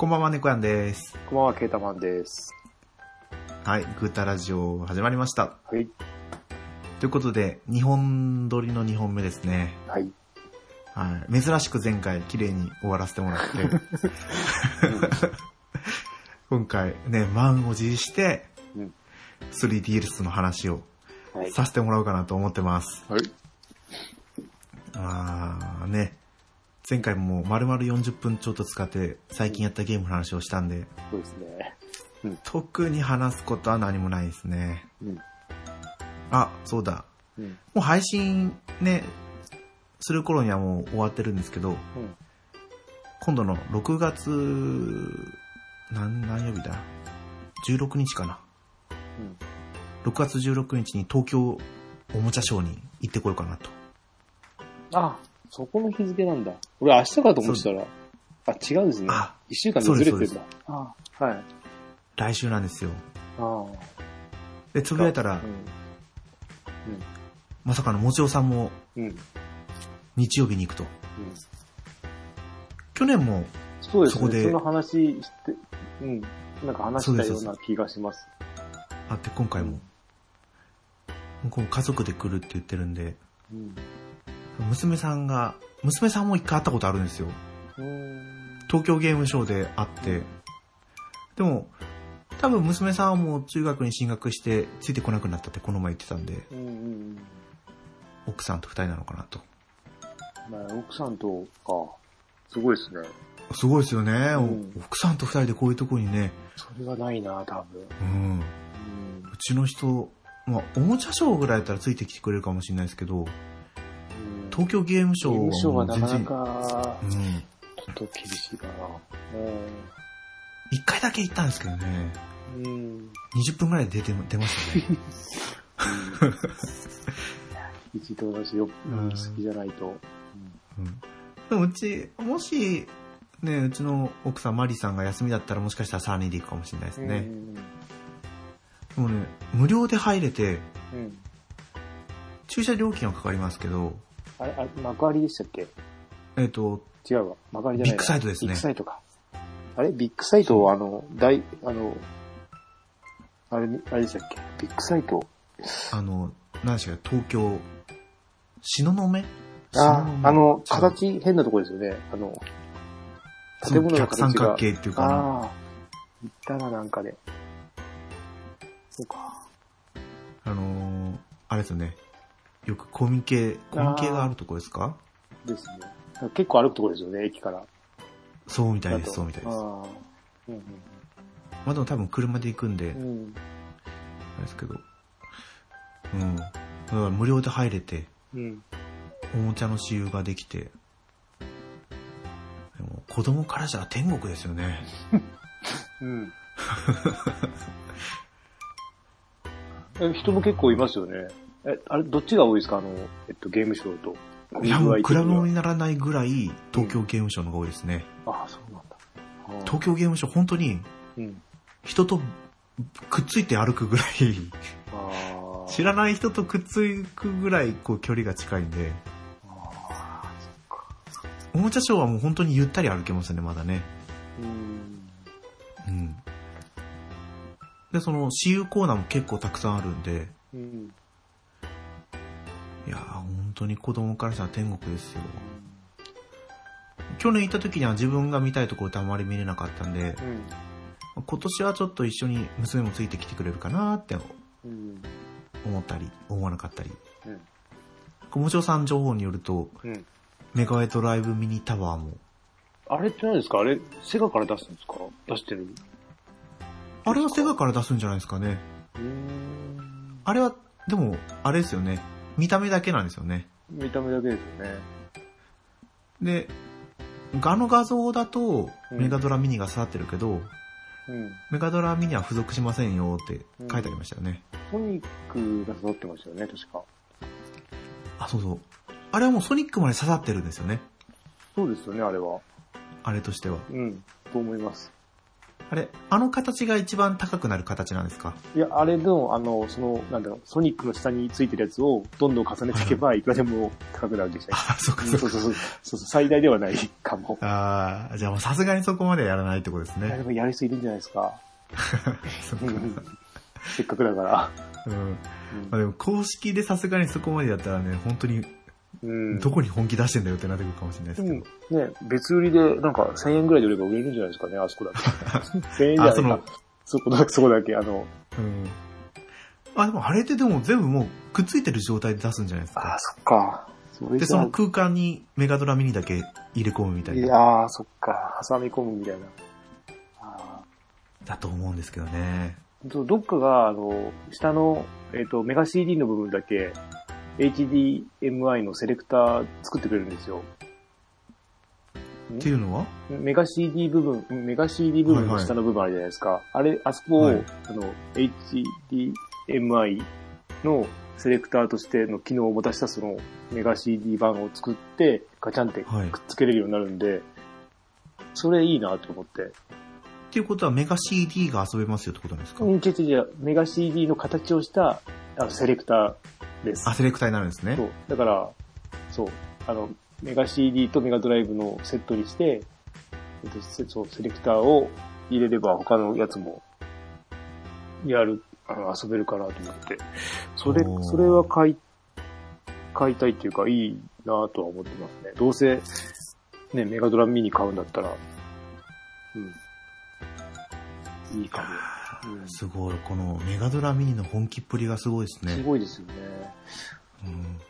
こんばんは、猫やんです。こんばんは、ケータマンです。はい、グータラジオ始まりました。はい。ということで、2本撮りの2本目ですね。はい。はい、珍しく前回綺麗に終わらせてもらって、今回ね、満を持してうん。3DS の話をはい。させてもらおうかなと思ってます。はい。あーね、前回も丸々40分ちょっと使って最近やったゲームの話をしたんで、そうですね。特に話すことは何もないですね。うん。あ、そうだ。うん。もう配信ね、する頃にはもう終わってるんですけど、うん。今度の6月、何、何曜日だ ?16 日かな。6月16日に東京おもちゃショーに行ってこようかなと。あ、そこの日付なんだ。俺明日かと思ってたら、あ、違うんですねあ。一週間でずれてるんだ。あ、はい。来週なんですよ。あで、つぶやいたあ。ら、まさかのもちおさんもうん。うん。うん。日曜日に行くと。去年も、そうですね。そそこでの話して、うん。なんか話したような気がします。あって今回も、こう家族で来るって言ってるんで、うん。娘さんが、娘さんも一回会ったことあるんですよ。東京ゲームショウで会って、でも、多分娘さんはもう中学に進学してついてこなくなったってこの前言ってたんで。奥さんと二人なのかなと。まあ、奥さんとか、すごいですね。すごいですよね、うん奥さんと二人でこういうとこにね、それがないな、多分。うん。うん。うちの人、まあ、おもちゃショーぐらいだったらついてきてくれるかもしれないですけど、東京ゲームショウゲームショーはなかなかう、ん。ちょっと厳しいかな。一回だけ行ったんですけどね、うん。うん。20分ぐらいで出て、出ましたね。一度同じよ、うん好きじゃないと。うん。でもうち、もし、ね、うちの奥さんマリさんが休みだったらもしかしたら3人で行くかもしれないですうん。ね。でもね、無料で入れて、うん。うん。駐車料金はかかりますけど、あれ、あれ、幕張でしたっけ？えっ、と、違うわ。幕張じゃないわビッグサイトですねビッグサイトか。あれ？ビッグサイトはあの、大、あの、あれ、あれでしたっけ？ビッグサイト？あの、何でしたっけ、東京、東雲？あ東雲？あ、あの、形変なとこですよね。あの、そ建物の形が角。形っていうかな、ああ、行ったな、なんかで。そうか。あのーあれですよね。よくコミュ系、コミュ系があるとこですか？ですね。結構歩くところですよね、駅から。そうみたいです、そうみたいです。ああ。うんまあでも多分車で行くんで、うんですけど。うん。だから無料で入れて、うん。おもちゃの私有ができて、でも子供からしたら天国ですよね。うん。え、人も結構いますよね。え、あれ、どっちが多いですか？あの、えっと、ゲームショーと。いやもう比べ物にならないぐらい東京ゲームショウの方が多いですね。ああ、そうなんだ。東京ゲームショウ本当にうん。人とくっついて歩くぐらい。知らない人とくっつくぐらいこう距離が近いんで。おもちゃショーはもう本当にゆったり歩けますね、まだね。うん。うん。で、その私有コーナーも結構たくさんあるんで、うん。いやー本当に子供からしたら天国ですよ。去年行った時には自分が見たいところってあまり見れなかったんで、うん。今年はちょっと一緒に娘もついてきてくれるかなってうん。思ったり、思わなかったり。うん。小もさん情報によると、うん。メガワイドライブミニタワーも、あれって何ですか？あれ、セガから出すんですか？出してる？あれはセガから出すんじゃないですかね。うん。あれは、でも、あれですよね。見た目だけなんですよね。見た目だけですよね。で、あの画像だと、うんメガドラミニが刺さってるけど、うん。メガドラミニは付属しませんよって書いてありましたよね。ソニックが刺さってましたよね、確か。あ、そうそう。あれはもうソニックまで刺さってるんですよね。そうですよね、あれは。あれとしては。うん。と思います。あれ、あの形が一番高くなる形なんですか？いや、あれの、あの、その、なんだろう、ソニックの下についてるやつをどんどん重ねていけば、いくらでも高くなるんでしたあ、そうっか。そうそう。そうそう、最大ではないかも。ああ、じゃあもうさすがにそこまでやらないってことですいや、でね。もやる人いるんじゃないですか。そっかせっかくだから。うん。まあでも公式でさすがにそこまでやったらね、本当にうん。どこに本気出してんだよってなってくるかもしれないですけど。ね、別売りでなんか1000円ぐらいで売れば売れるんじゃないですかね、あそこだけ。1000円じゃないあそのか。そこだけ、そこだけ、あの、うん。あ、でもあれってでも全部もうくっついてる状態で出すんじゃないですか。あそっか。で、その空間にメガドラミニだけ入れ込むみたいな。いやー、そっか。挟み込むみたいな。あだと思うんですけどね。ーどっかが、あの、下の、えっ、と、メガ CD の部分だけ、HDMI のセレクター作ってくれるんですよ。っていうのは？メガ CD 部分、メガ CD 部分の下の部分あるじゃないですか。あれ、あそこを、はいあの、HDMI のセレクターとしての機能を持たしたそのメガ CD 版を作って、ガチャンってはいくっつけれるようになるんで、それいいなと思って。っていうことはメガ CD が遊べますよってことなんですか、うん、違う違う、メガ CD の形をしたあのセレクターです。あ、セレクターになるんですねそ。う。だから、そう、あの、メガ CD とメガドライブのセットにして、えっと、せそう、セレクターを入れれば他のやつも、やる、あの、遊べるかなと思って。それそれは買い、買いたいっていうか、いいなとは思ってますね。どうせ、ね、メガドラミニ買うんだったら、うん。いいかも。うん。すごい。このメガドラミニの本気っぷりがすごいですすね。ごいですよね。うん、で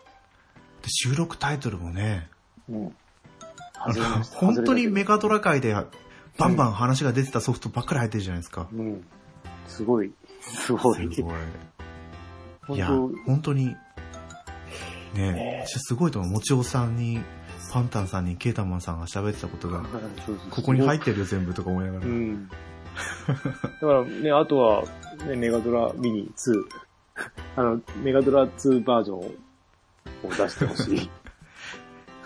収録タイトルもね、うん。本当にメガドラ界でバンバン話が出てたソフトばっかり入ってるじゃないですか。うん。すごい。すごい。すごい。いや、本本当に、ねねすごいと思う。もちおさんに、パンタンさんに、ケータマンさんが喋ってたことが、ここに入ってるよ全部とか思いながら。うん。だからね、あとは、ね、メガドラミニ2。あの、メガドラ2バージョンを出してほしい。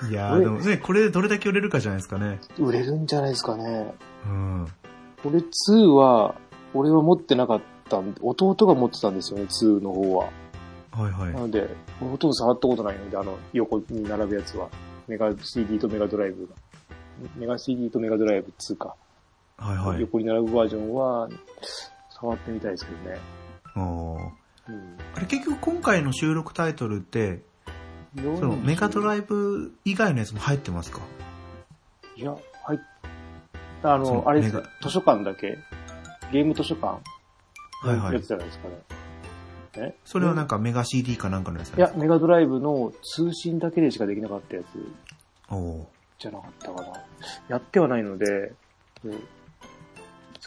いやー、でもね、これでどれだけ売れるかじゃないですかね。売れるんじゃないですかね。うん。俺2は、俺は持ってなかったんで、弟が持ってたんですよね、2の方は。はいはいな。ので、俺ほとんど触ったことないので、あの、横に並ぶやつは。メガ CD とメガドライブが。メガ CD とメガドライブ2か。はいはい。横に並ぶバージョンは、触ってみたいですけどね。うん。あれ結局今回の収録タイトルって、そのメガドライイブ以外のやつも入ってますか？ブいや、はい。あそのの、あれです図書館だけゲーム図書館はいはいのやつじゃないですかね。え？それはなんかメガ CD かなんかのやついやメガドライブの通信だけでしかできなかったやつおーじゃなかったかな。やってはないので、うん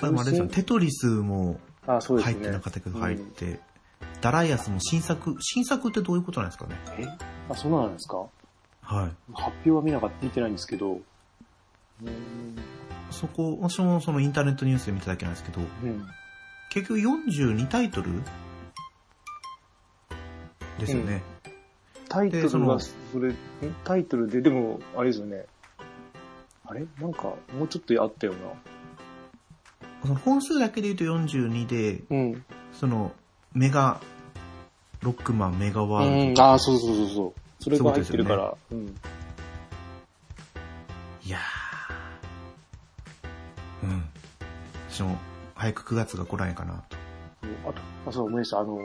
あれですよね、テトリスも。入ってなかったけどうん入って、ダライアスも新作、新作ってどういうことなんですかね？え？あ、そんなんですか？はい。発表は見なかった、見てないんですけど。うん。そこ、私もそのインターネットニュースで見ただけなんですけど、うん。結局42タイトル？ですよね。タイトルでそれ、んタイトルで、でも、あれですよね。あれ？なんか、もうちょっとあったよその本数だけで言うと42で、な。うん。そのメガ、ロックマン、メガワールド、うん、ああ、そうそうそうそう。それが入ってるから。うん。いやー。うん。私も早く9月が来ないかなと。あと、あ、そう、思い出した。あの、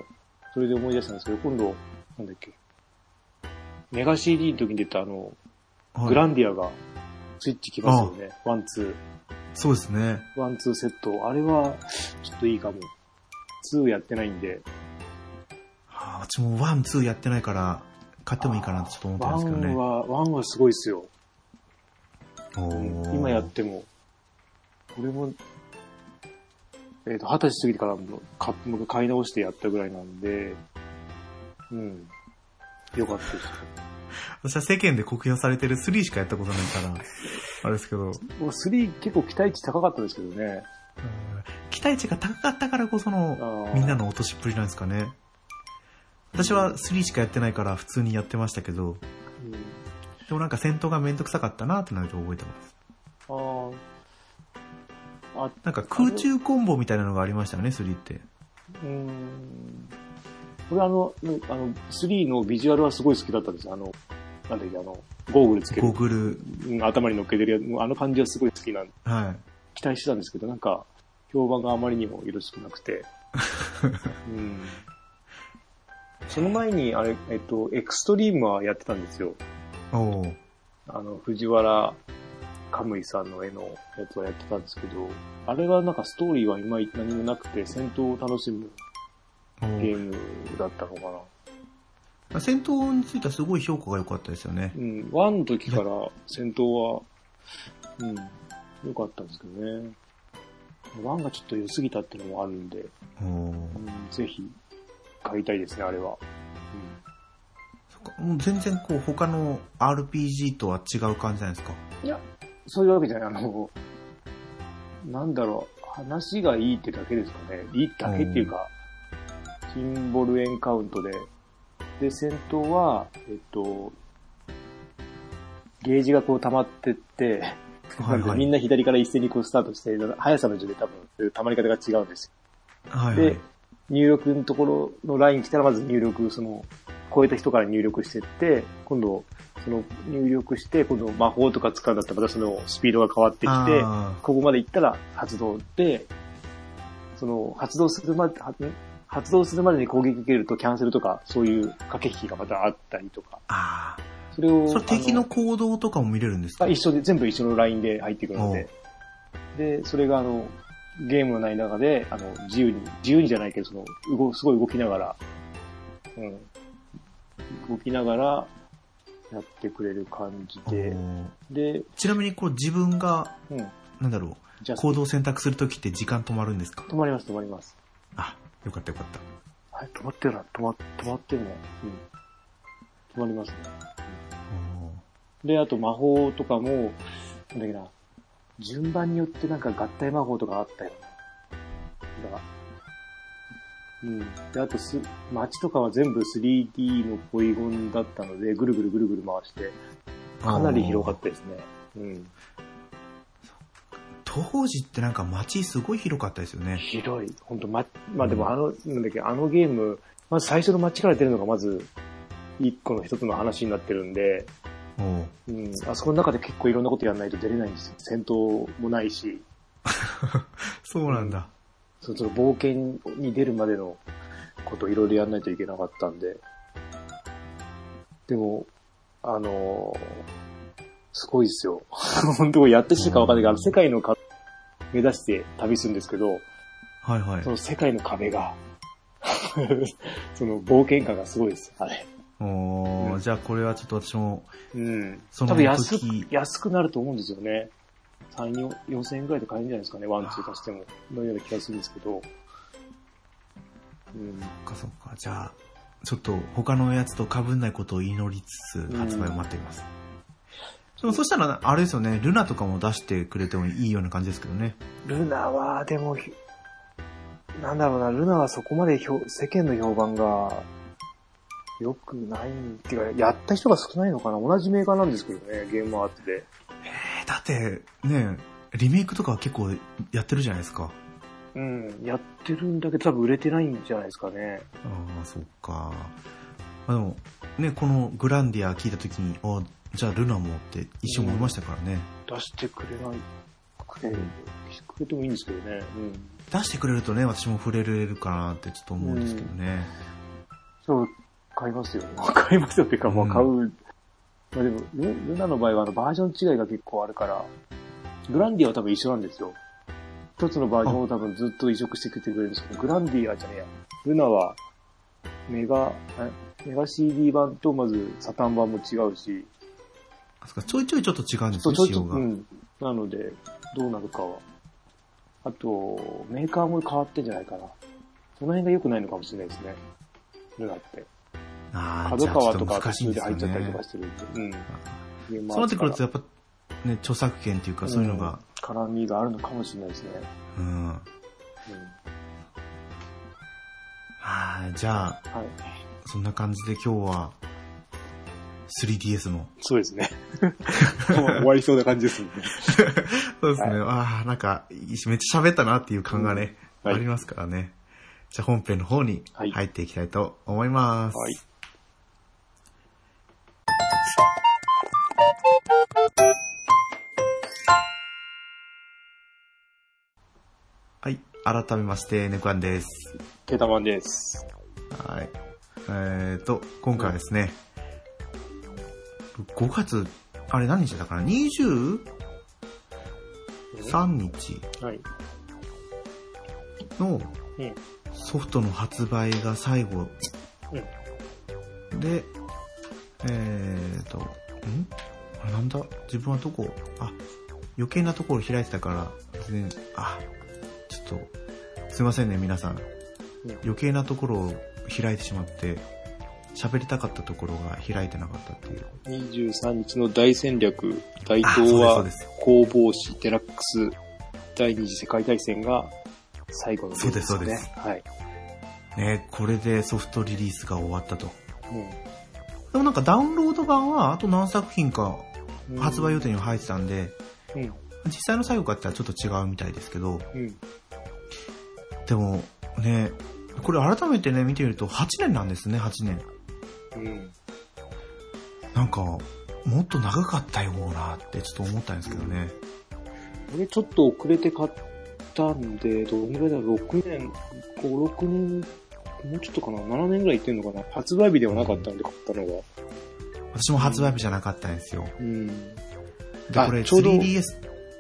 それで思い出したんですけど、今度、なんだっけ。メガ CD の時に出たあの、はいグランディアがスイッチきますよね。 one、twoそうですね。。one、two セット。あれは、ちょっといいかも。 two やってないんで、はあ、私も one、two やってないから、買ってもいいかなってちょっと思ってるんワですけどね。ンは、 one はすごいっすよ。今やっても。俺も、えっ、と、二十歳過ぎてからも買買い直してやったぐらいなんで、うん。よかったです。私は世間で酷評されてる3しかやったことないから、あれですけど、もう3結構期待値高かったですけどね。期待値が高かったからこそのみんなの落としっぷりなんですかね。私は3しかやってないから普通にやってましたけど、うんでもなんか戦闘がめんどくさかったなってなると覚えてます。ああ。あ、なんか空中コンボみたいなのがありましたよね、3って。うーん。これあの、うんあの、3のビジュアルはすごい好きだったんですよ。あの、なんだっけ、あの、ゴーグルつける。ゴーグル。うん頭に乗っけてるやつ、あの感じはすごい好きなんで、はい。期待してたんですけど、なんか、評判があまりにもよろしくなくて。うん。その前に、あれ、えっと、エクストリームはやってたんですよ。おーあの、藤原カムイさんの絵のやつはやってたんですけど、あれはなんかストーリーは今何もなくて、戦闘を楽しむゲームだったのかな。戦闘についてはすごい評価が良かったですよねう。ん、1の時から戦闘は、うん、良かったんですけどね。1がちょっと良すぎたっていうのもあるんで、うん、ぜひ買いたいですね、あれは。そっかもう全然こう他の RPG とは違う感じじゃないですか？いや、そういうわけじゃない。あの、なんだろう、話がいいってだけですかね。いいだけっていうか、シンボルエンカウントで、で、戦闘は、えっと、ゲージがこう溜まってって、はいはいみんな左から一斉にこうスタートして、速さの順で多分、溜まり方が違うんですよ。はいはいで。、入力のところのライン来たらまず入力、その、超えた人から入力してって、今度、その入力して、今度魔法とか使うんだったらまたそのスピードが変わってきて、あここまで行ったら発動で、その発動するまで、は発動するまでに攻撃受けるとキャンセルとか、そういう駆け引きがまたあったりとか、あそれを、ー。それ敵のあ行動とかも見れるんですか？あ一緒で、全部一緒のラインで入ってくるので、で、それがあの、ゲームのない中で、あの、自由に、自由にじゃないけど、その、動、すごい動きながら、うん、動きながら、やってくれる感じおで、ーで、ちなみにこう自分が、うん、なんだろう、じゃあ、行動を選択するときって時間止まるんですか？止まります、止まります。あ、よかったよかった。はい、止まってるな、止ま、止まってるね。うん。止まりますね。おーで、あと魔法とかも、なんだっけな、順番によってなんか合体魔法とかあったよな。だうん。で、あとす、街とかは全部 3D のポリゴンだったので、ぐるぐるぐるぐる回して、かなり広かったですね。うん。当時ってなんか街すごい広かったですよね。広い。ほんと、ま、まあでもあの、なんだっけ、あのゲーム、まず最初の街から出るのがまず、一個の一つの話になってるんで、うん、あそこの中で結構いろんなことやらないと出れないんですよ。戦闘もないし、そうなんだ。その冒険に出るまでのことをいろいろやらないといけなかったんで。でも、あのーすごいですよ。本当やってきたかわかんないけど、世界の壁目指して旅するんですけど、はいはいそ。の世界の壁が、その冒険感がすごいです、あれ。おーうんじゃあこれはちょっと私も、うん。その多分安く時、安くなると思うんですよね。3、4 4000円くらいで買えるんじゃないですかね、 one、two 足しても。のような気がするんですけど。うん。そっかそっか。じゃあ、ちょっと他のやつと被んないことを祈りつつ発売を待っています。でもそしたら、あれですよね、ルナとかも出してくれてもいいような感じですけどね。ルナは、でも、ひなんだろうな、ルナはそこまで評世間の評判が良くないっていうか、やった人が少ないのかな同じメーカーなんですけどね、ゲームアートで。えーだって、ね、リメイクとかは結構やってるじゃないですか。うん、やってるんだけど多分売れてないんじゃないですかね。ああ、そっか。あの、ね、このグランディア聞いたときに、あじゃあルナもって一瞬思いましたからね。出してくれない、くれる、くれてもいいんですけどね。うん。出してくれるとね、私も触れれるかなってちょっと思うんですけどね。そう、買いますよ。買いますよっていうか、もう買う。まあでもル、ルナの場合はあのバージョン違いが結構あるから、グランディアは多分一緒なんですよ。一つのバージョンを多分ずっと移植してきてくれるんですけど、グランディアじゃねえや。ルナは、メガ、えメガ CD 版とまずサタン版も違うし、ちょいちょいちょっと違うんですね、仕様が。うん。なので、どうなるかは。あと、メーカーも変わってんじゃないかな。その辺が良くないのかもしれないですね。ルナって。ああ、角川とか難しいん途中で入っちゃったりとか。してるんで。うん。そうなってくると、やっぱ、ね、著作権っていうか、そういうのが、ら絡みがあるのかもしれないですね。うん。うん。はい、じゃあ、はい。そんな感じで今日は、3DS の。そうですね。もう終わりそうな感じですもんね。そうですね。ああ、なんか、めっちゃ喋ったなっていう感がね、はいありますからね。じゃあ本編の方にはい入っていきたいと思います。はい。はい。改めまして、ネコアンです。ケータマンです。はい。えーと、今回はですね、5月、あれ何日だから ?23 日はい。のうん。ソフトの発売が最後で、えーと、ん？あれなんだ？自分はどこ？あ、余計なところ開いてたから、全然、あ、ちょっと、すいませんね、皆さん。余計なところを開いてしまって、喋りたかったところが開いてなかったっていう。23日の大戦略、大あ東亜そうですそう攻防史デラックス第二次世界大戦が最後のゲームよそうですはい。ね、これでソフトリリースが終わったと。うんでもなんかダウンロード版はあと何作品かうん発売予定には入ってたんで、うん。実際の最後かって言ったらちょっと違うみたいですけど、うん。でもね、これ改めてね、見てみると8年なんですね、8年。うん。なんか、もっと長かったよなってちょっと思ったんですけどね。俺ちょっと遅れて買ったんで、どのぐらいだろう ?6 年、5、6年、もうちょっとかな ?7 年ぐらいいってんのかな？発売日ではなかったんで買ったのが。私も発売日じゃなかったんですよ。うん。で、これあちょうど 3DS、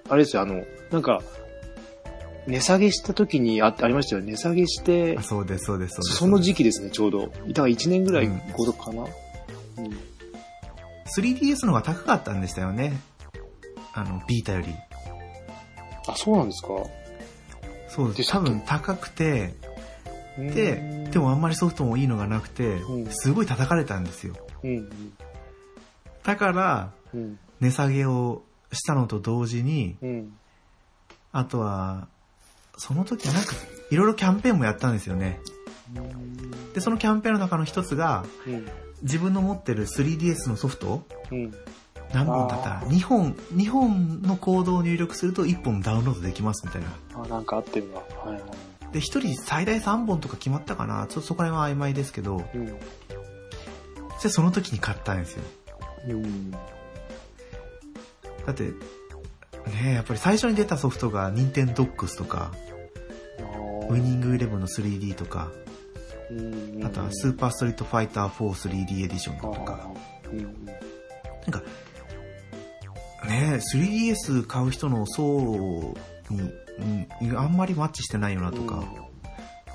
あれですよ、あの、なんか、値下げした時にあありましたよ。値下げしてあ、そうです、そうです、そうです。その時期ですね、ちょうど。だから1年ぐらいうん後とかな。うん。3DS の方が高かったんでしたよね。あの、ビータより。あ、そうなんですかそうです。多分高くて、でうん、でもあんまりソフトもいいのがなくてう、んすごい叩かれたんですよ。うん、だから、うん、値下げをしたのと同時に、うん。あとは、その時なんか、いろいろキャンペーンもやったんですよね。で、そのキャンペーンの中の一つが、うん、自分の持ってる 3DS のソフトうん。何本だったら、2本、2本のコードを入力すると1本ダウンロードできますみたいな。あ、なんか合ってるな。はいはい。で、1人最大3本とか決まったかなちょっとそこら辺は曖昧ですけど、うん。で、その時に買ったんですよ。うん。だって、ねえやっぱり最初に出たソフトが Nintendo Docs とか、ウイニングイレブンの 3D とか、うん。あとはスーパーストリートファイター 4-3D エディションとか、うん。なんか、ねえ 3DS 買う人の層に、うん、あんまりマッチしてないよなとか、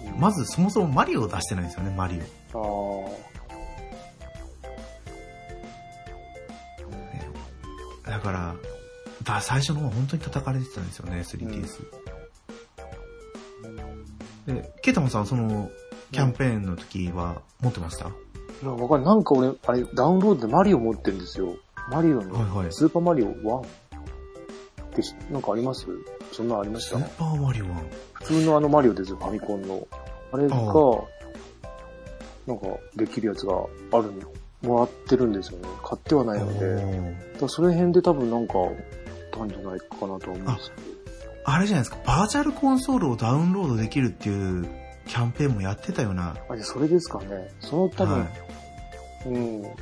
うん。まずそもそもマリオを出してないんですよね、マリオ。あだから、だ最初の方は本当に叩かれてたんですよね、3DS。で、ケイタマンさん、その、キャンペーンの時は持ってました、あ。いや、わかんない。なんか俺、あれ、ダウンロードでマリオ持ってるんですよ。マリオの、はいはいスーパーマリオ1ってし、なんかあります？そんなのありました？スーパーマリオ1。普通のあのマリオですよ、ファミコンの。あれがあ、なんか、できるやつがあるの、もらってるんですよね。買ってはないので。だからそれ辺で多分なんか、たんじゃないかなとは思うんですけど。あれじゃないですか、バーチャルコンソールをダウンロードできるっていうキャンペーンもやってたような。あ、じゃあそれですかね。その多分、はいうん。買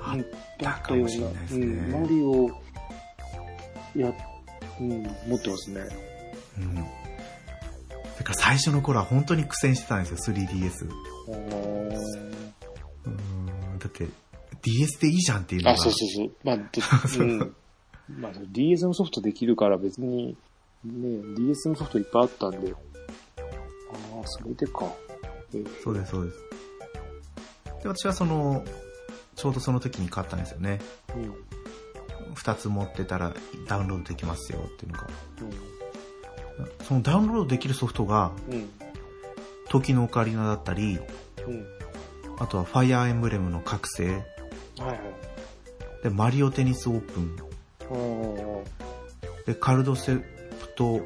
あっだたかもしれないですねうん、マリオ、や、うん、持ってますね。うん。だから最初の頃は本当に苦戦してたんですよ、3DS。あーうん。だって、DS でいいじゃんっていうのが。あ、そうそうそう。まあ、ど うん。まあ、それ DS のソフトできるから別に、ね、DS のソフトいっぱいあったんで。ああ、それでか。えーそうです、そうです。で、私はその、ちょうどその時に買ったんですよね。うん。二つ持ってたらダウンロードできますよっていうのが。うそのダウンロードできるソフトが、ん。うん。時のオカリナだったり、うん。あとはファイアーエンブレムの覚醒、はいはい。で、マリオテニスオープン、あで、カルドセプト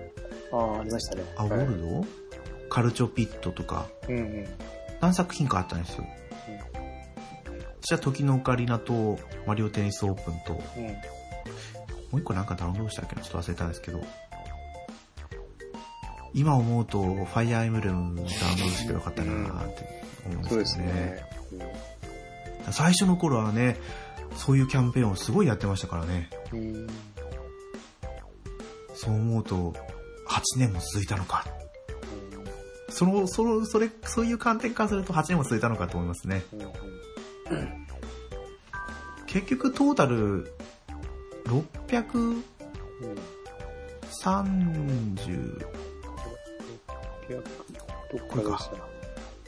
あ、ああ、ありましたね。アウォルド、カルチョピットとか、うんうん。何作品かあったんですよ。私は時のオカリナとマリオテニスオープンと、もうん。う一個なんかダウンロードしたっけな？ちょっと忘れたんですけど、今思うと、ファイアーエムブレムダウンロードしてよかったなーって思うんそうですですよね。ね。最初の頃はね、そういうキャンペーンをすごいやってましたからね。そう思うと、8年も続いたのか。その、その、それ、そういう観点からすると8年も続いたのかと思いますね。結局トータル、630、うん。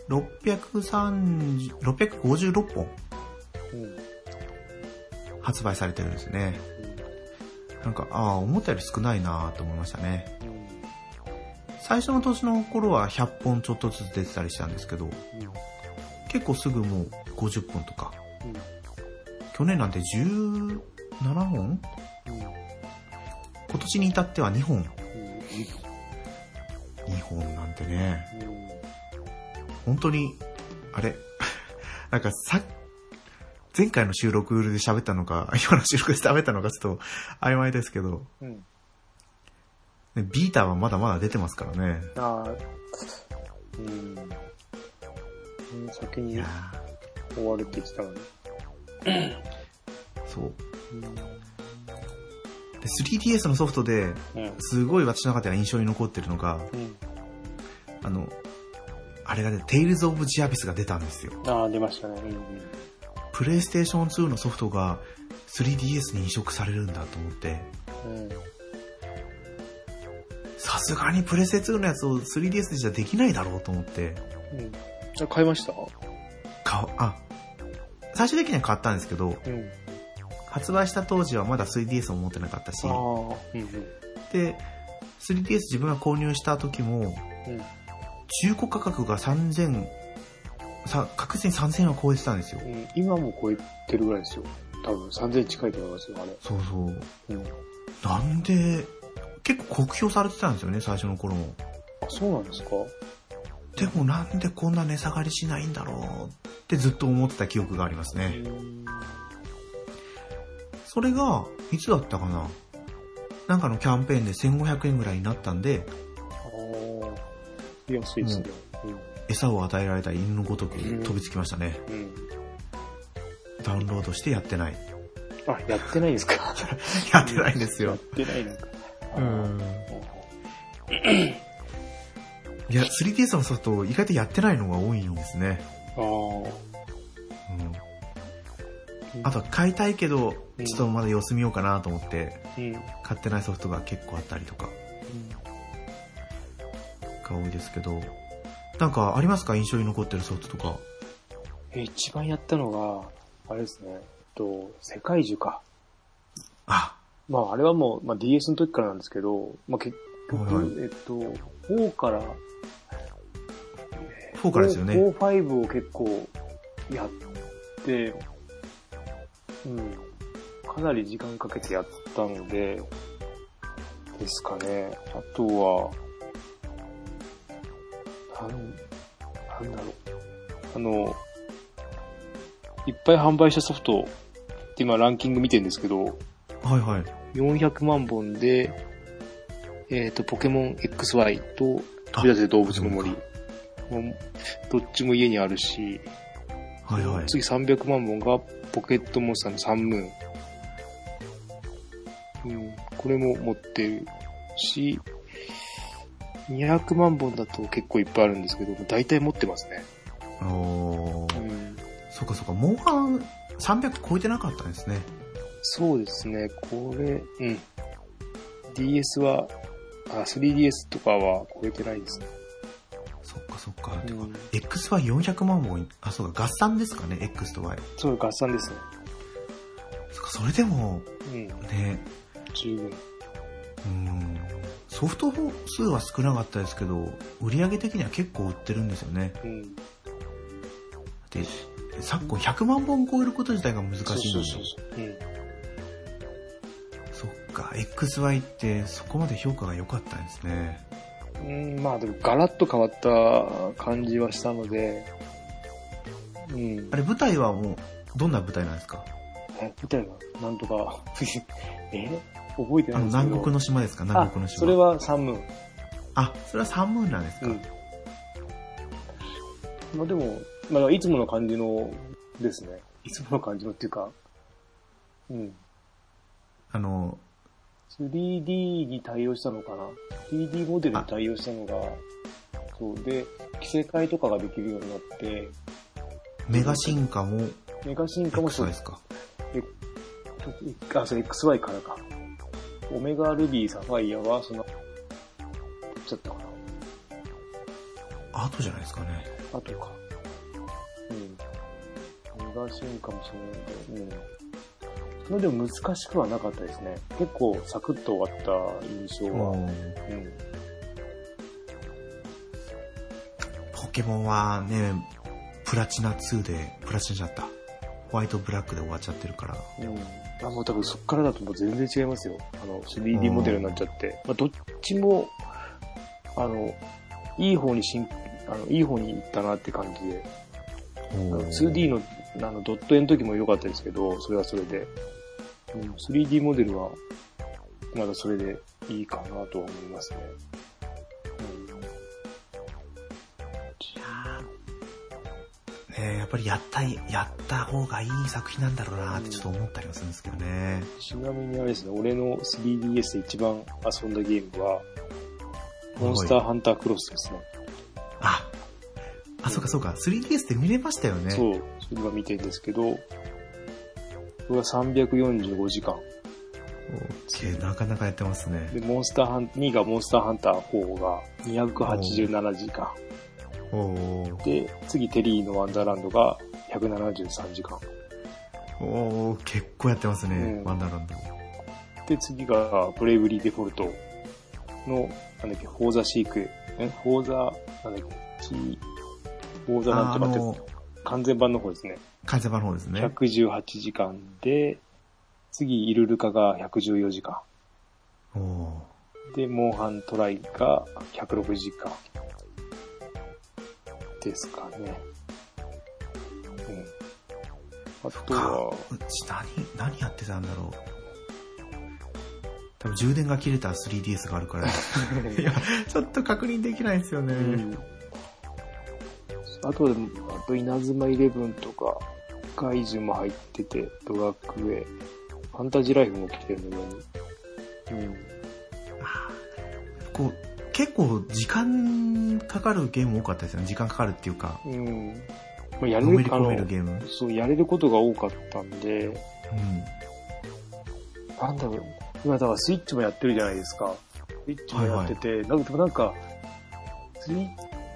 どっか636本。発売されてるんですね。なんか、ああ、思ったより少ないなと思いましたね。最初の年の頃は100本ちょっとずつ出てたりしたんですけど、結構すぐもう50本とか。去年なんて17本？今年に至っては2本。2本なんてね、本当に、あれ、なんかさ、前回の収録で喋ったのか、今の収録で喋ったのかちょっと曖昧ですけど、うん。ねビーターはまだまだ出てますからね。ああ、うん。うん先に終わるって言ってたのに。ーそう。うん。で 3DS のソフトで、うん。すごい私の中では印象に残ってるのが、うん。あの、あれがね、テイルズ・オブ・ジアビスが出たんですよ。ああ、出ましたね。うんプレイステーション2のソフトが 3DS に移植されるんだと思って、うん。さすがにプレステ2のやつを 3DS じゃできないだろうと思って、うん。あ、買いました？か、あ、最終的には買ったんですけど、うん。発売した当時はまだ 3DS を持ってなかったしうんうん。で、3DS 自分が購入した時も、うん。中古価格が3000、さ、確実に3000は超えてたんですよ。うん今も超えてるぐらいですよ。多分3000近いと思いますよ、あれ。そうそう。うん。なんで、結構酷評されてたんですよね、最初の頃も。あ、そうなんですか？でもなんでこんな値下がりしないんだろうってずっと思ってた記憶がありますうね。ん。それが、いつだったかな？なんかのキャンペーンで1500円ぐらいになったんで、ああ、安いですね。餌を与えられた犬のごとく飛びつきましたね。うん。うん。ダウンロードしてやってない。あ、やってないですか？やってないんですよやっ。てないのか？うん。いや、3DS のソフト意外とやってないのが多いんですね。ああ。うん。あとは買いたいけど、うんちょっとまだ様子見ようかなと思って。買ってないソフトが結構あったりとかが多いですけど、なんかありますか？印象に残ってるソフトとか。え、一番やったのが、あれですね、えっと、世界樹か。あ、まあ、あれはもう、まあ、DS の時からなんですけど、まあ、結局、はいえっと、4から、4からですよね。4、5を結構やって、うん、かなり時間かけてやったので、ですかね。あとは、なん、なんだろう。あの、いっぱい販売したソフトって今ランキング見てるんですけど、はいはい。400万本で、えっ、と、ポケモン XY と飛び出せ動物の森。どっちも家にあるし、はいはい。次300万本がポケットモンスターのサンムーン。うん、これも持ってるし、200万本だと結構いっぱいあるんですけど、大体持ってますね。おーうん、そっかそっか、モンハン300超えてなかったんですね。そうですね、これ、うん。DS は、あ、3DS とかは超えてないですね。そっかそっか。てかうん X は400万本、あ、そうか、合算ですかね、X と Y。そう、合算ですね。そっか、それでも、うん、ね、十分。うん、ソフト数は少なかったですけど、売り上げ的には結構売ってるんですよね。うん。で、昨今100万本超えること自体が難しいのに。そうそっか、XY ってそこまで評価が良かったんですね。うん、まあでもガラッと変わった感じはしたので、うんあ。れ舞台はもうどんな舞台なんですか？え、舞台が、なんとか、え？覚えてないんですけど。南国の島ですか？南国の島。あそれはサンムーン。あ、それはサンムーンなんですか、うん。まあでも、まあいつもの感じのですね。いつもの感じのっていうか、うん。あの、3D に対応したのかな ?3D モデルに対応したのが、そうで、着せ替えとかができるようになって、メガ進化もメガ進化もそうですか？あ、それ XY からか。オメガルビー、サファイアは、その、ちょっとかな。後じゃないですかね。あとか。うん。メガ進化もそうなんだよ。うん。それでも難しくはなかったですね。結構サクッと終わった印象は。うん。ポケモンはね、プラチナ2で、プラチナじゃった。ホワイトブラックで終わっちゃってるから。うん。あ、もう多分そっからだともう全然違いますよ。あの、3D モデルになっちゃって。まあ、どっちも、あの、いい方に進、あの、いい方に行ったなって感じで。あの 2D のあのドット絵の時も良かったですけど、それはそれで。うん、3D モデルは、まだそれでいいかなとは思いますね。やっぱりやったい、やった方がいい作品なんだろうなってちょっと思ったりはするんですけどね。ちなみにあれですね、俺の 3DS で一番遊んだゲームは、モンスターハンタークロスですね。あ、あ、そうかそうか。3DS で見れましたよね。そう、それは見てるんですけど、これは345時間。オッケーなかなかやってますね。で、モンスターハン、2がモンスターハンター4が287時間。で、次テリーのワンダーランドが173時間。おー結構やってますね、うんワンダーランド。で、次がブレイブリーデフォルトの、なんだっけ、フォーザシークエ、えフォーザ、なんだっけ、シー、フォーザなんあとかって、の、完全版の方ですね。完全版の方ですね。118時間で、次、イルルカが114時間。おーで、モンハントライが106時間。ですかね。うん。あとは、うち何、何やってたんだろう。多分充電が切れた 3DS があるから、いや、ちょっと確認できないですよね。うん。あとでも、あと稲妻イレブンとか、カイジュも入ってて、ドラッグウェイ、ファンタジーライフも来てるのに。うん。こう、結構時間かかるゲーム多かったですよね。時間かかるっていうか、うん。まあ、やれる、めり込めるの、ゲーム。そう、やれることが多かったんで、うん。なんだろう、今だからスイッチもやってるじゃないですか。スイッチもやってて、なんかでもなんか、スイッ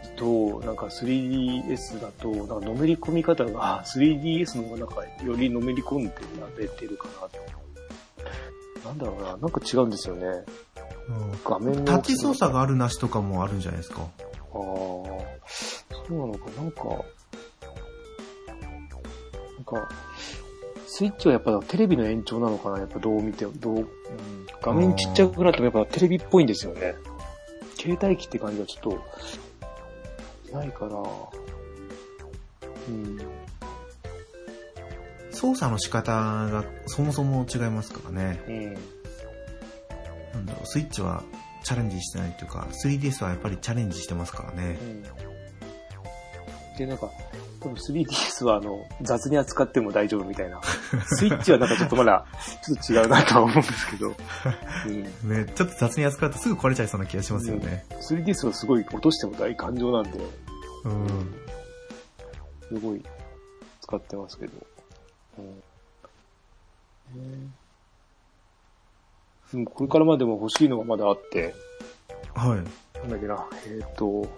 チとなんか 3DS だと、なんかのめり込み方が、あ 3DS の方がなんかよりのめり込んでやれてるかなと。なんだろうな、なんか違うんですよね。画面のタッチ操作があるなしとかもあるんじゃないですか。ああ、そうなのか、なんか、なんか、スイッチはやっぱテレビの延長なのかなやっぱどう見ても、どう、うん、画面ちっちゃくなってもやっぱテレビっぽいんですよね。携帯機って感じはちょっと、ないから、うん。操作の仕方がそもそも違いますからね。うん。なんだろう、スイッチはチャレンジしてないというか、3DS はやっぱりチャレンジしてますからねう。ん。で、なんか、多分 3DS はあの、雑に扱っても大丈夫みたいな。スイッチはなんかちょっとまだ、ちょっと違うなとは思うんですけど。うん。ね、ちょっと雑に扱うとすぐ壊れちゃいそうな気がしますよね。3DS はすごい落としても大感情なんで、うん。すごい使ってますけど。うん。これからまでも欲しいのがまだあって、はい。なんだっけな、えっ、と、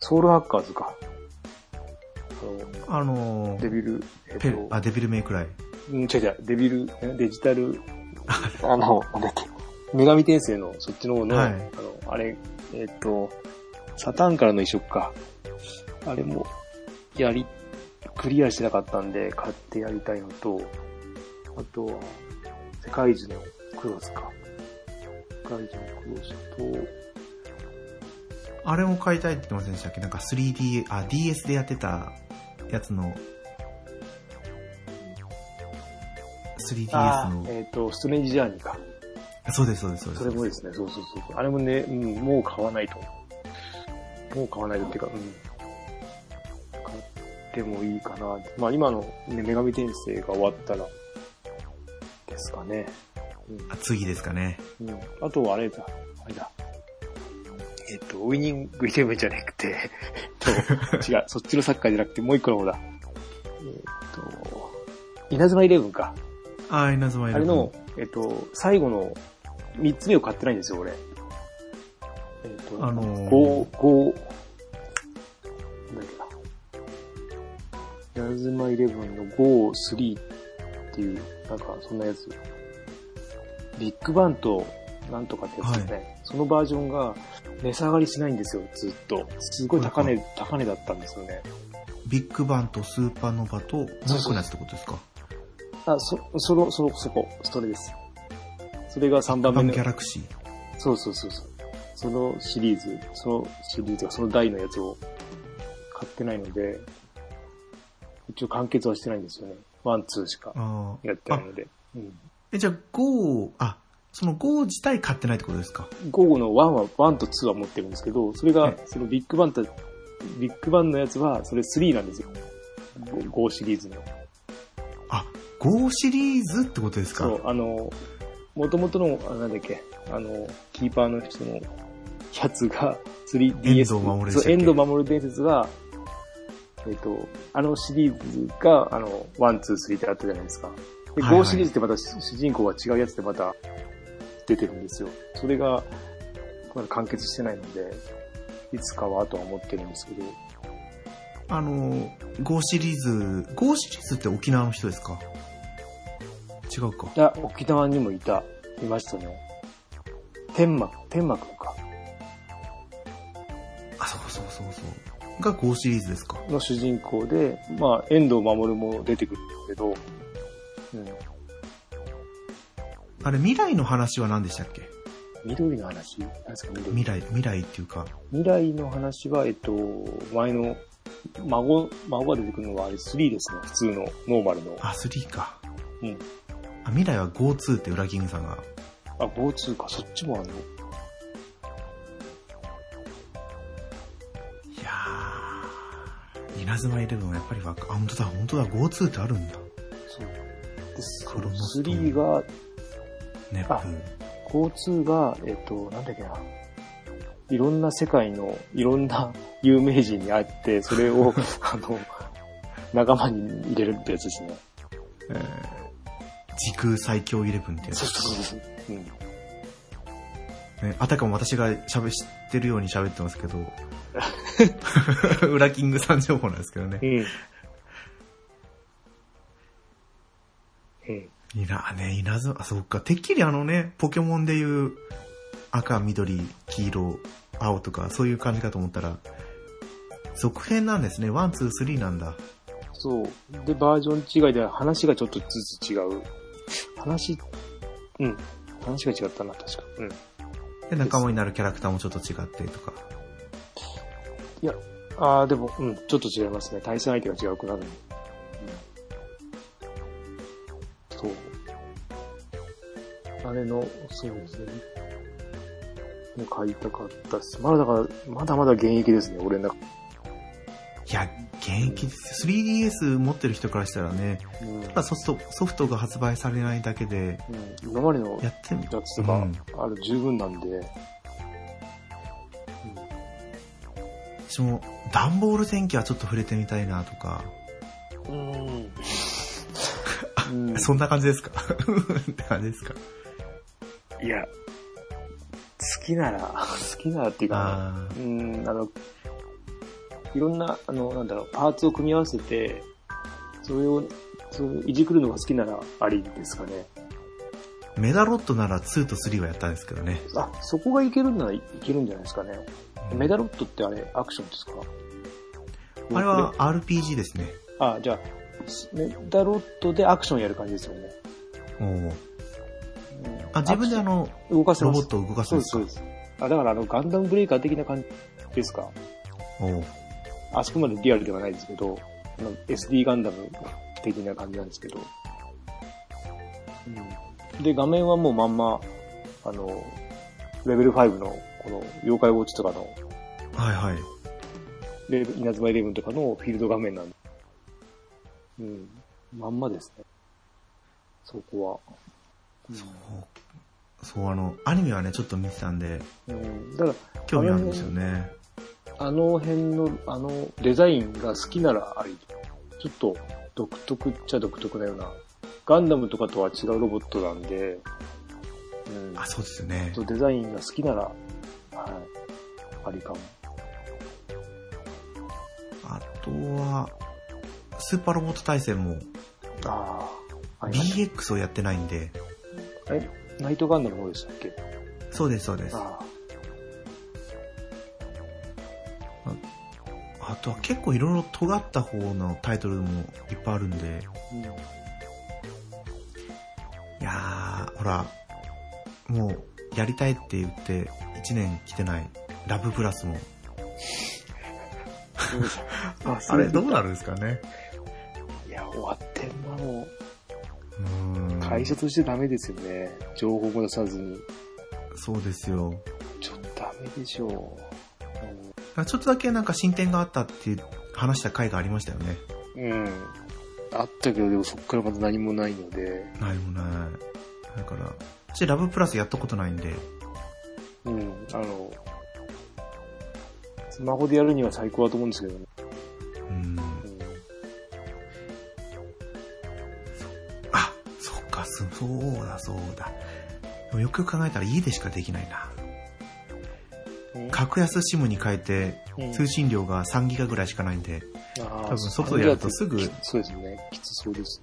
ソウルハッカーズか。ああのの、デビル、えっ、と、ペあ、デビルメイクライ。うん、違う違う、デビル、えデジタル、あの、なんだっけ、女神転生の、そっちの方の、はいあの、あれ、えっ、と、サターンからの移植か。あれも、やり、クリアしてなかったんで、買ってやりたいのと、あとは、世界中のクロスか。世界中のクロスと、あれも買いたいって言ってませんでしたっけ？なんか 3D、あ、DS でやってたやつの、3DS の。えっ、と、ストレンジジャーニーか。そうです、そうです、そうです。それもですね、そうそうそうそう。あれもね、うん、もう買わないと。もう買わないとっていうか、うん。てもいいかな。まあ今の、ね、女神転生が終わったら、ですかね。うん、次ですかね。うん。あとはあれだ、あれだ。えっと、ウィニングイレブンじゃなくて 違う、そっちのサッカーじゃなくて、もう一個の方だ。えっと、稲妻イレブンか。ああ、稲妻イレブン。あれの、えっと、最後の三つ目を買ってないんですよ、俺。えっと、あのー、5、5、ラズマイレブンの5、3っていう、なんかそんなやつ。ビッグバンとなんとかってやつですね。はい、そのバージョンが値下がりしないんですよ、ずっと。すごい高値、高値だったんですよね。ビッグバンとスーパーノバと、何個のやつってことですか？あ、そ、その、その、そこ、それです。それが3番目の。ギャラクシー。そうそうそうそう。そのシリーズ、そのシリーズがその台のやつを買ってないので、一応完結はしてないんですよね。 one、two しかやってないので。うん。え、じゃあ5、あ、その5自体買ってないってことですか？5、5の1は、1と2は持ってるんですけど、それがはい、そのビッグバンと、ビッグバンのやつは、それ3なんですよ。5シリーズの。あ、5シリーズってことですか？そう、あの、元々の、あなんだっけ、あの、キーパーの人のやつが 3DS。遠藤守でしたっけ？そう、遠藤守伝説が、えっ、と、あのシリーズが、あの、1、2、3ってあったじゃないですか。で、はいはい5シリーズってまた主人公が違うやつでまた出てるんですよ。それが、まだ完結してないので、いつかはとは思ってるんですけど、あの、5シリーズ、5シリーズって沖縄の人ですか？違うか。いや、沖縄にもいた、いましたね。天幕、天幕か。あ、そうそうそうそう。が5シリーズですか？の主人公で、まあ、遠藤守も出てくるんだけど、うん。あれ、未来の話は何でしたっけ？緑の話？何ですか緑未来、未来っていうか、未来の話は、えっと、前の、孫、孫が出てくるのはあれ3ですね。普通の、ノーマルの。あ、3か。うん。あ、未来は GO2 って裏キングさんが。あ、GO2 か、そっちもあんの？稲妻イレブンはやっぱりわか、あ、本当だ、本当だ、GO2 ってあるんだ。そう。で、クロノストーン3が、ね、あうん。GO2 が、えっと、なんだっけな。いろんな世界の、いろんな 有名人に会って、それを、あの、仲間に入れるってやつですね。えー時空最強イレブンってやつそうそうそう。うん。ね、あたかも私が喋、知ってるように喋ってますけど、裏キングさん情報なんですけどねう。ん。うん。いな、ね、稲妻、あ、そっか、てっきりあのね、ポケモンでいう赤、緑、黄色、青とか、そういう感じかと思ったら、続編なんですね。 one、two、three なんだ。そう。で、バージョン違いで話がちょっとずつ違う。話、うん。話が違ったな、確か。うん。で、仲間になるキャラクターもちょっと違ってとか。いや、ああ、でも、うん、ちょっと違いますね。対戦相手が違うくなるの。うん。そう。あれの、そうですね。もう買いたかったっす。まだだから、まだまだ現役ですね、俺の中。いや、現役です。よ。3DS 持ってる人からしたらね、うん。ただソフト、ソフトが発売されないだけで、うん、今までのやってみ、やつとかうん、ある十分なんで、私も、ダンボール戦記はちょっと触れてみたいなとか、うん。うん。そんな感じですか？って感じですか？いや、好きなら、好きならっていうか、あうん、あの、いろんな、あの、なんだろう、パーツを組み合わせて、それを、それをいじくるのが好きならありですかね。ーメダロットなら2と3はやったんですけどね。あ、そこがいけるならいけるんじゃないですかね。メダロットってあれ、アクションですか？あれは RPG ですね。あ、じゃあ、メダロットでアクションやる感じですよね。おーうんあ、自分であの、動かせロボットを動かすんそうです、ですかそうです。あ、だからあの、ガンダムブレイカー的な感じですか？おーあそこまでリアルではないですけど、SD ガンダム的な感じなんですけど、うん。で、画面はもうまんま、あの、レベル5の、この、妖怪ウォッチとかの、はいはい。レ稲妻イレブンとかのフィールド画面なんで。うん。まんまですね。そこは。そう、そう、あの、アニメはね、ちょっと見てたんで、うん。だから、興味あるんですよね。あの辺の、あの、デザインが好きならあり。ちょっと、独特っちゃ独特なような。ガンダムとかとは違うロボットなんで、うん。あ、そうですよねデザインが好きなら、はい。ありかも。あとは、スーパーロボット対戦もああ。BX をやってないんで、たえ、ナイトガンダムの方でしたっけ？そうですそうです。ああとは結構いろいろ尖った方のタイトルもいっぱいあるんで、あ。うん。いやー、ほら、もうやりたいって言って1年来てないラブプラスも、ああれどうなるんですかね。いや、終わってんな、もうーう。ん。会社としてダメですよね。情報も出さずに。そうですよ。ちょっとダメでしょう。ちょっとだけなんか進展があったっていう話した回がありましたよね。うん。うん。あったけど、でもそっからまた何もないので。ないもない。だから、私ラブプラスやったことないんで、うん。あの、スマホでやるには最高だと思うんですけどね。うん。うん。あ、そっか、そそうだそうだ。よくよく考えたら家でしかできないな。格安 SIM に変えてうん通信量が3ギガぐらいしかないんで、多多分外でやるとすぐそうですね。きつそうです。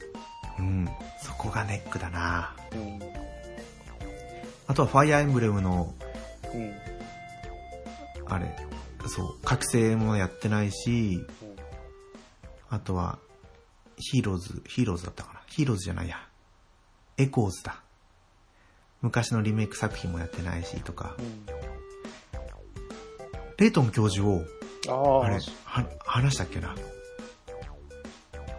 うん、そこがネックだな。うん。あとはファイアーエンブレムの、うん。あれ、そう、覚醒もやってないし、あとは、ヒーローズ、ヒーローズだったかな。ヒーローズじゃないや。エコーズだ。昔のリメイク作品もやってないしとかう。ん。レイトン教授を、あれ、は、話したっけな？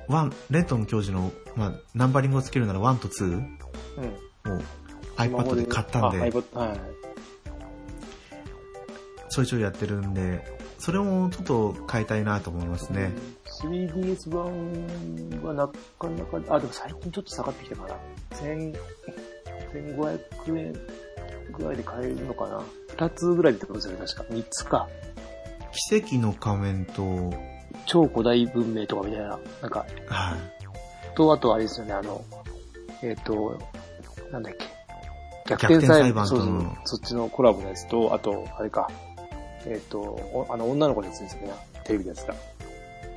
ワン、レイトン教授の、まあ、ナンバリングをつけるなら1と2うん。を iPad で買ったんあで、iPad、はい。ちょいちょいやってるんで、それもちょっと変えたいなと思いますね。3DS 版はなかなか、あ、でも最近ちょっと下がってきたかな。1000 1500円ぐらいで買えるのかな。2つぐらいでってことですよね、確か。3つか。奇跡の仮面と、超古代文明とかみたいな。なんか、はい。と、あとあれですよね、あの、えっ、と、なんだっけ。逆逆転裁判判とのそうそう。そっちのコラボのやつと、あと、あれか。えっ、と、おあの、女の子のやつですよね。テレビのやつだ。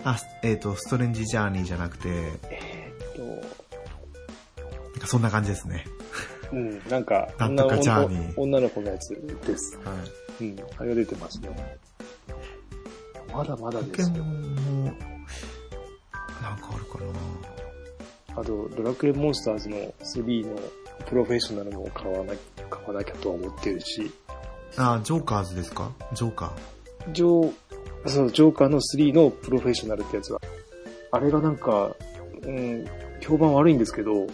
あ、えっ、と、ストレンジジャーニーじゃなくて、えっ、と、なんかそんな感じですね。うん、なんか、なんとかジャーニー女女の子のやつです。はい。うん、あれが出てますね。まだまだですよ。なんかあるかなあと、ドラクエモンスターズの3のプロフェッショナルも買わな買わなきゃとは思ってるし、あ、ジョーカーズですか？ジョーカジョー、そう、ジョーカーの3のプロフェッショナルってやつは、あれがなんか、うん、評判悪いんですけど、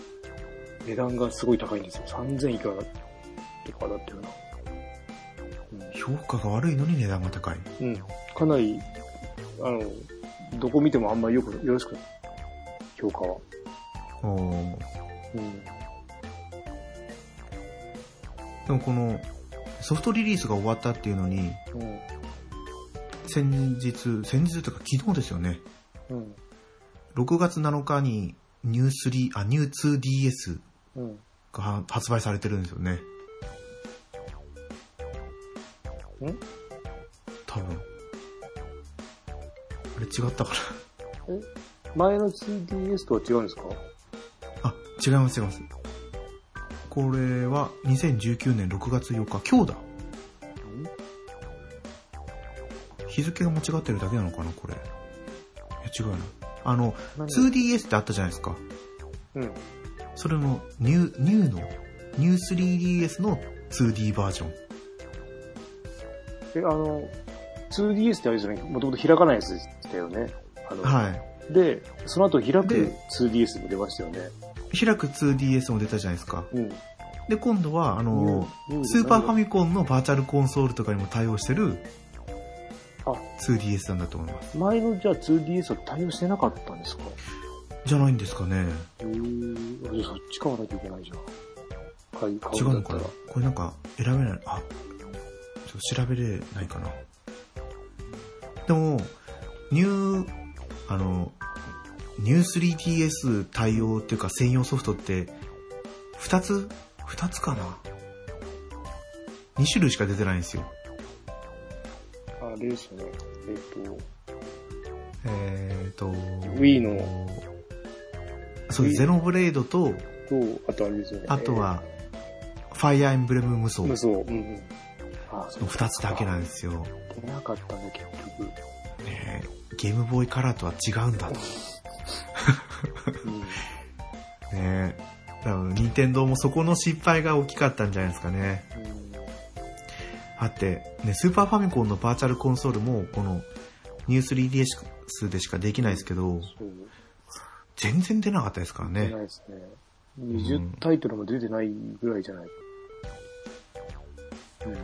値段がすごい高いんですよ。3000いくらとかだったよな。ー。評価が悪いのに値段が高い。うん。うん。かなり、あの、どこ見てもあんまりよく、よろしくない。評価は。おーうん。でもこの、ソフトリリースが終わったっていうのに、うん。先日、先日というか昨日ですよね。うん。6月7日にニュー3、あ、ニュー 2DS うん。が発売されてるんですよね。ん？多分。あれ違ったか前の 2DS とは違うんですか？なあ、違います違います。これは2019年6月8日、今日だ。日付が間違ってるだけなのかな、これ。いや、違うな。あの、何？2DS ってあったじゃないですか。うん。それのニュー、ニューの、ニュー 3DS の 2D バージョン。え、あの、2DS ってあれですよね、もともと開かないやつでしたよね。あの、はい。で、その後開くで 2DS も出ましたよね。開く 2DS も出たじゃないですか。うん。で、今度は、あの、スーパーファミコンのバーチャルコンソールとかにも対応してるあ 2DS なんだと思います。前のじゃあ 2DS は対応してなかったんですか？じゃないんですかね。そっち買わなきゃいけないじゃん。買い、買違うんのかな？これなんか選べない。あ、ちょっと調べれないかな。でも、ニュー、あの、ニュー 3DS 対応っていうか専用ソフトって、二つ二つかな？二種類しか出てないんですよ。あれですよね。えっと、えーと、Wii の、そう、ゼノブレードと、と、あとあれですよね。あとは、ファイアーエンブレム無双えー、無双。うんうん。の二つだけなんですよ。出なかったんだ、結局。ねえゲームボーイカラーとは違うんだと。うん。ねえ。多分、任天堂もそこの失敗が大きかったんじゃないですかね。あって、ね、スーパーファミコンのバーチャルコンソールも、この、ニュー 3DS でしかできないですけど、そう。全然出なかったですからね出な。いですね。20タイトルも出てないぐらいじゃない。うん。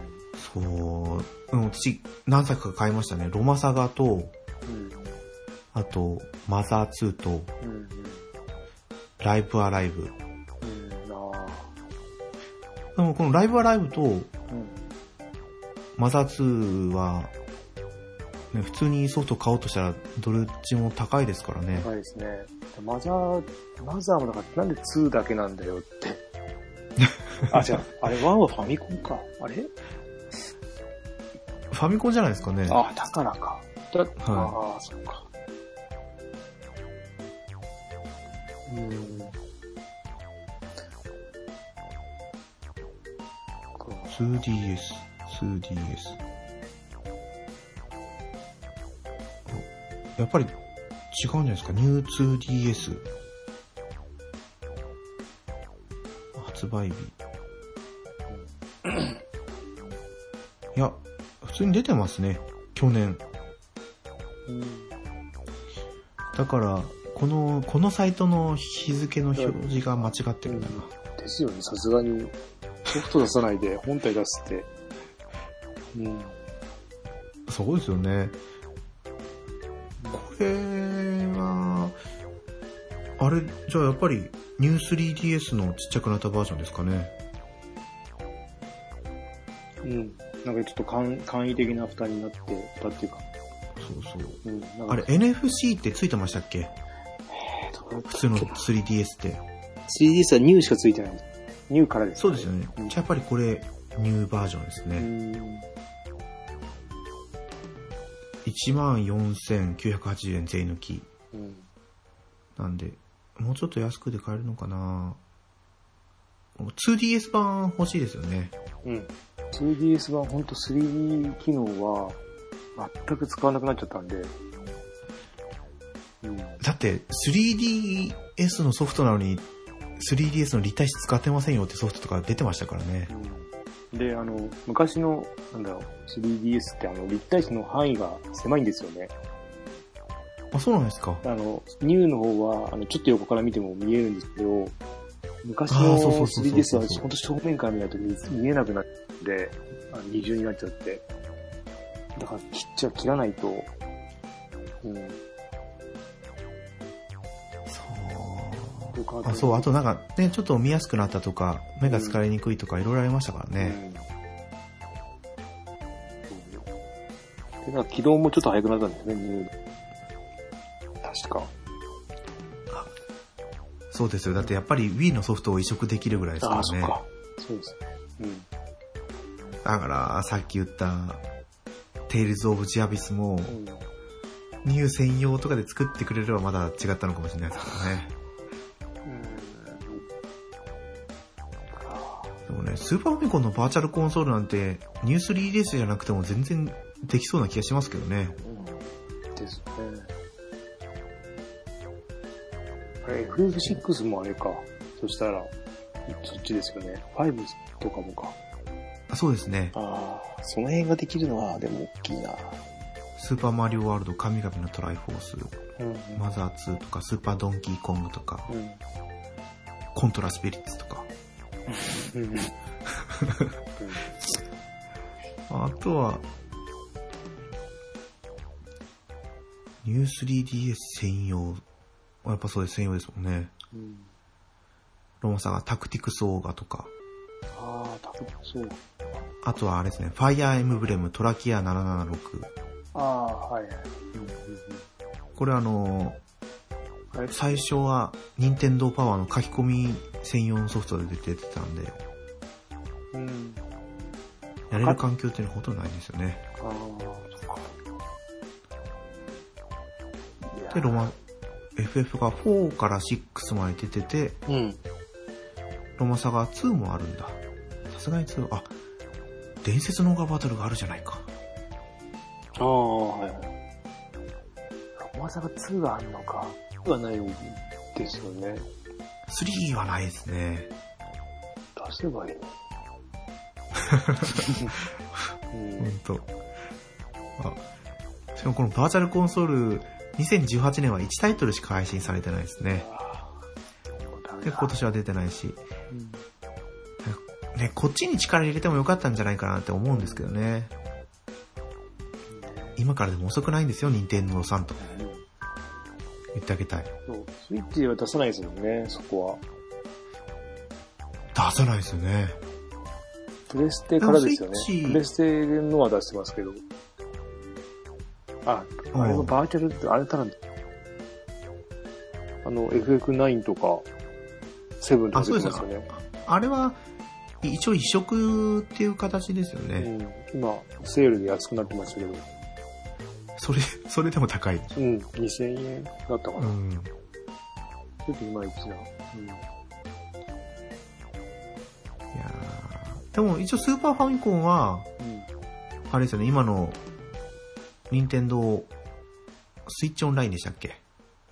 そう、うん、私、何作か買いましたね。ロマサガと、うん。あと、マザー2と、うん。うん。ライブアライブ。でも、このライブアライブと、うん。マザー2は、ね、普通にソフト買おうとしたら、どっちも高いですからね。高いですね。マザー、マザーもだからなんで2だけなんだよって。あ、じゃあ、あれ1はファミコンか。あれ？ファミコンじゃないですかね。あ、だからか。だ、ああ、そっか。うん。2DS、2DS。やっぱり違うんじゃないですか、ニュー 2DS。発売日。いや、普通に出てますね、去年。うん。だから、この、このサイトの日付の表示が間違ってるんだな。ですよね、さすがに。ソフト出さないで本体出すって。うん。すごいですよね。は、あれ、じゃあやっぱりニュー 3DS のちっちゃくなったバージョンですかね。うん。なんかちょっと簡易的な蓋になってたっていうか。そうそう。うん、あれ NFC ってついてましたっけ？普通の 3DS って。3DS はニューしかついてない。ニューからです、ね、そうですよね。うん、じゃあやっぱりこれ、ニューバージョンですね。1万4980円税抜き。うん、なんで、もうちょっと安くで買えるのかな 2DS 版欲しいですよね。うん。2DS 版ほんと 3D 機能は全く使わなくなっちゃったんで。うん、だって 3DS のソフトなのに 3DS の立体視使ってませんよってソフトとか出てましたからね。うんで、あの、昔の、なんだろう、3DS ってあの、立体視の範囲が狭いんですよね。あ、そうなんですか。あの、ニューの方は、あの、ちょっと横から見ても見えるんですけど、昔のそうそうそうそう 3DS はほんと正面から見ないと見見えなくなって、あの二重になっちゃって。だから切っちゃ、切らないと、うん。そう。あ、そう、あとなんかね、ちょっと見やすくなったとか、目が疲れにくいとかいろいろありましたからね。うん。で、なんか起動もちょっと早くなったんですね。確か。そうですよ。だってやっぱり Wii のソフトを移植できるぐらいですからね。か。そうですね。うん。だから、さっき言った、テイルズ・オブ・ジ・アビスも、うん New 専用とかで作ってくれればまだ違ったのかもしれないですけどね。ね、スーパーファミコンのバーチャルコンソールなんて、 New 3DS じゃなくても全然できそうな気がしますけどね。うんですね。あれ、FF6 もあれか。そしたら、そっちですよね。5とかもか。あそうですね。ああ、その辺ができるのは、でも大きいな。スーパーマリオワールド神々のトライフォース、うん。マザー2とかスーパードンキーコングとか、うん。コントラスピリッツ。あとは、ニュー 3DS 専用。やっぱそうです、専用ですもん。ね。うん。ロマサがタクティクスオーガとか。ああ、多分そう。あとはあれですね、ファイアーエムブレムトラキア776。ああ、はいはい。これあのう最初は任天堂パワーの書き込み専用のソフトで出てたんで、うん。やれる環境っていうのはほとんどないんですよね。で、ロマ、FF が4から6まで出てて、うん。ロマサガ2もあるんだ。さすがに2、あ、伝説のオーガバトルがあるじゃないか。ああ、はいはい。まさか2があんのか。はないんですよね。3はないですね。出せばいいの。ほんと。あ、しかもこのバーチャルコンソール、2018年は1タイトルしか配信されてないですね。うん。で、今年は出てないし。うんね、こっちに力入れてもよかったんじゃないかなって思うんですけどね。今からでも遅くないんですよ、任天堂さんと言ってあげたい。そうスイッチでは出さないですもんね、そこは。出さないですよね。プレステからですよねプレステのは出してますけど。あ、あれもバーチャルって、あれたら、あの、FF9 とか、7とか出てますよね。あれは、一応移植っていう形ですよね。うん、今、セールで安くなってましたけど、それ、それでも高い。うん、2000円だったかな。うん。ちょっといまいちな。いやーでも一応スーパーファミコンは、うん。あれですよね、今の、任天堂スイッチオンラインでしたっけ？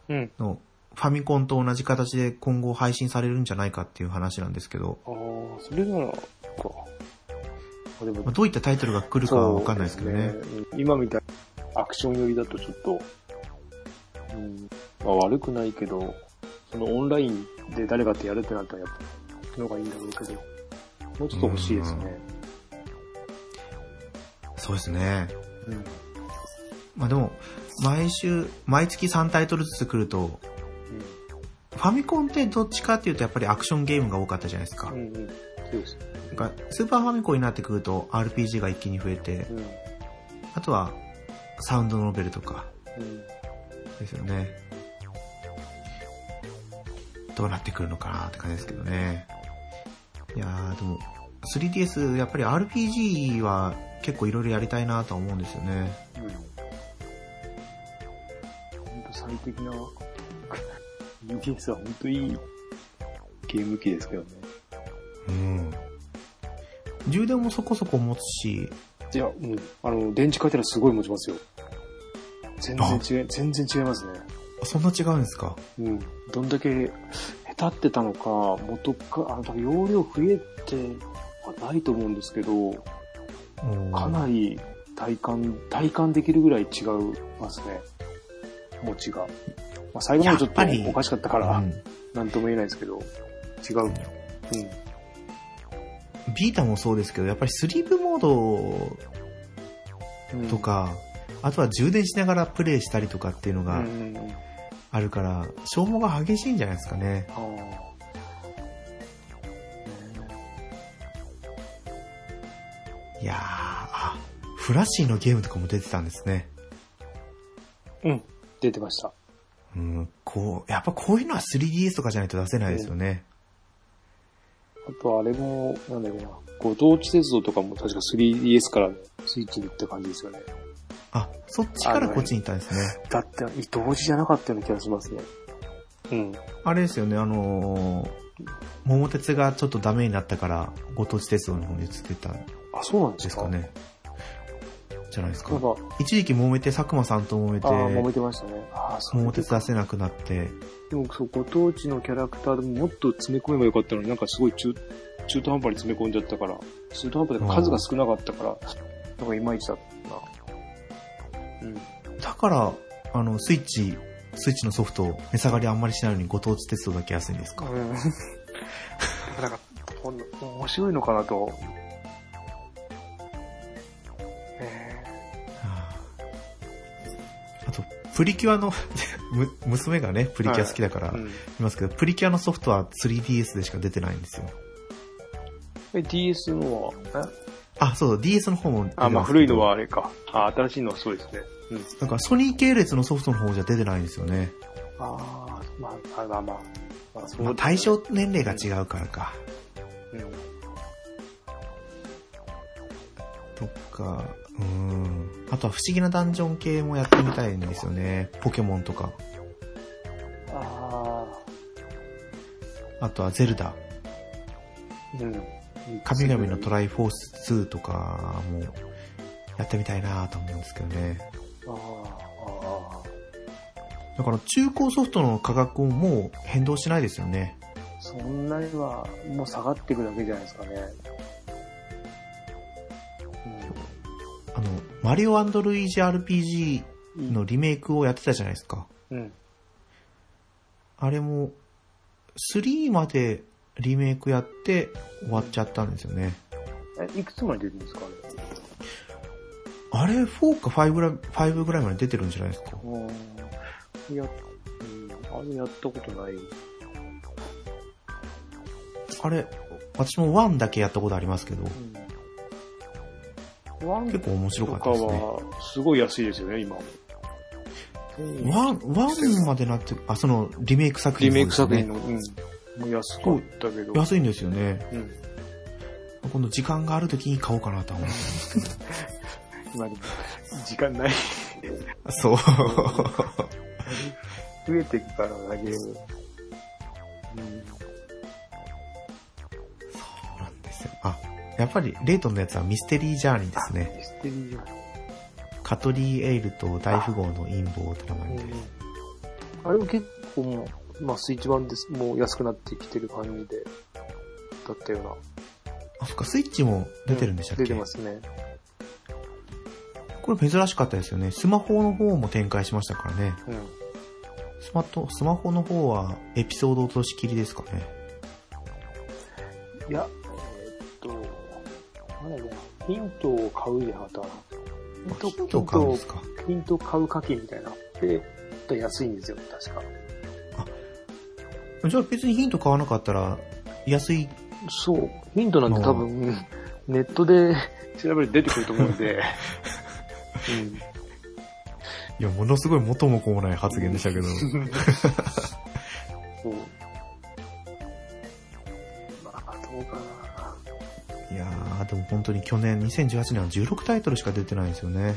うん。うん。の、ファミコンと同じ形で今後配信されるんじゃないかっていう話なんですけど、ああ、それなら、か。まあどういったタイトルが来るかはわかんないですけどね。ね今みたいなアクション寄りだとちょっと、うん、まあ悪くないけど、そのオンラインで誰かとやるってなったらやっぱ、のがいいんだろうけど、もうちょっと欲しいですね。そうですね。うん。まあでも、毎週、毎月3タイトルずつ来ると、ファミコンってどっちかっていうとやっぱりアクションゲームが多かったじゃないですかうん。。うん、うん。そうです。なんかスーパーファミコンになってくると RPG が一気に増えて、うん。あとはサウンドノベルとかうん。ですよね。どうなってくるのかなって感じですけどね。いやーでも 3DS やっぱり RPG は結構いろいろやりたいなとは思うんですよね。うん。本当最適な、EDS は本当いいゲーム機ですけどね。うん。充電もそこそこ持つし、いや、うん。あの、電池変えたらすごい持ちますよ。全然違い、全然違いますね。そんな違うんですか？うん。どんだけ下手ってたのか、元か、あの、多分容量増えてはないと思うんですけど、かなり体感、体感できるぐらい違いますね。持ちが。まあ、最後までちょっとおかしかったから、うん。なんとも言えないですけど、違う。うん。ビータもそうですけど、やっぱりスリープモードうんと、か、あとは充電しながらプレイしたりとかっていうのうんが。あるから、消耗が激しいんじゃないですかね。いやー、あ、フラッシーのゲームとかも出てたんですね。うん。出てました。うん、こう、やっぱこういうのは 3DS とかじゃないと出せないですよね。あとあれも、なんだっけな、ご当地鉄道とかも確か 3DS からスイッチに行った感じですよね。あ、そっちからこっちに行ったんですね。だって、同時じゃなかったような気がしますね。うん。あれですよね、あのー桃鉄がちょっとダメになったから、ご当地鉄道の方に移ってたんであ、そうなんですかね。じゃないですか。か、一時期揉めて、佐久間さんと揉めて揉めてましたね。桃鉄出せなくなって、でも、そう、ご当地のキャラクターでももっと詰め込めばよかったのに、なんかすごい中、中途半端に詰め込んじゃったから、中途半端で数が少なかったから、なんかいまいちだったな。うん。だから、あの、スイッチ、スイッチのソフト、値下がりあんまりしないのにご当地鉄道だけ安いんですか？うん なんか、面白いのかなと。えあと、プリキュアの む娘がね、プリキュア好きだからーうんいますけど、プリキュアのソフトは 3DS でしか出てないんですよ。え DS のは、え？あ、そう、DS の方も。あ、まあ古いのはあれか。あ、新しいのはそうですね。うん。なんかソニー系列のソフトの方じゃ出てないんですよね。ああ、まあ、まあまあまあ。まあ、そうまあ、対象年齢が違うからか。うん。とか、うーん。あとは不思議なダンジョン系もやってみたいんですよね。ポケモンとか。ああ、あとはゼルダ。うん。神々のトライフォース2とかもやってみたいなと思うんですけどね。だから中古ソフトの価格ももう変動しないですよね。そんなには、もう下がっていくだけじゃないですかね。あの、マリオルイージ RPG うん。のリメイクをやってたじゃないですか。うん。あれも、3までリメイクやって終わっちゃったんですよね。え、いくつまで出るんですか？あれ、4か5ぐらい、5ぐらいまで出てるんじゃないですか？いや、うん、あれやったことない。あれ、私も1だけやったことありますけど、うん。結構面白とかかったですね。は、すごい安いですよね、今。one、one までなって、あ、その、リメイク作品リメイク作品のの、うん。安かったけど。安いんですよね。うん。今度時間がある時に買おうかなとは思って今でも、時間ない。ます。そう。増えていくからな、ゲーム。うん。そうなんですよ。あ、やっぱりレイトンのやつはミステリージャーニーですね。ミステリーじゃん。カトリー・エイルと大富豪の陰謀をドラマにで。あれも結構もう、まあスイッチ版です。もう安くなってきてる感じで、だったような。あ、そっか、スイッチも出てるんでしたっけ、出てますね。これ珍しかったですよね。スマホの方も展開しましたからね。うん。スマトスマホの方はエピソード落とし切りですかね。いや、えーっと、なんだろうな。ヒントを買うじゃなかったかな。ヒントを買うんですか？ヒント買う課金みたいな。で、と安いんですよ、確か。じゃあ別にヒント買わなかったら、安い、そう。ヒントなんて多分、ネットで 調べると出てくると思うんで。いや、ものすごい元も子もない発言でしたけど。うん。そう。まあ、どうかな。いやー、でも本当に去年、2018年は16タイトルしか出てないんですよね。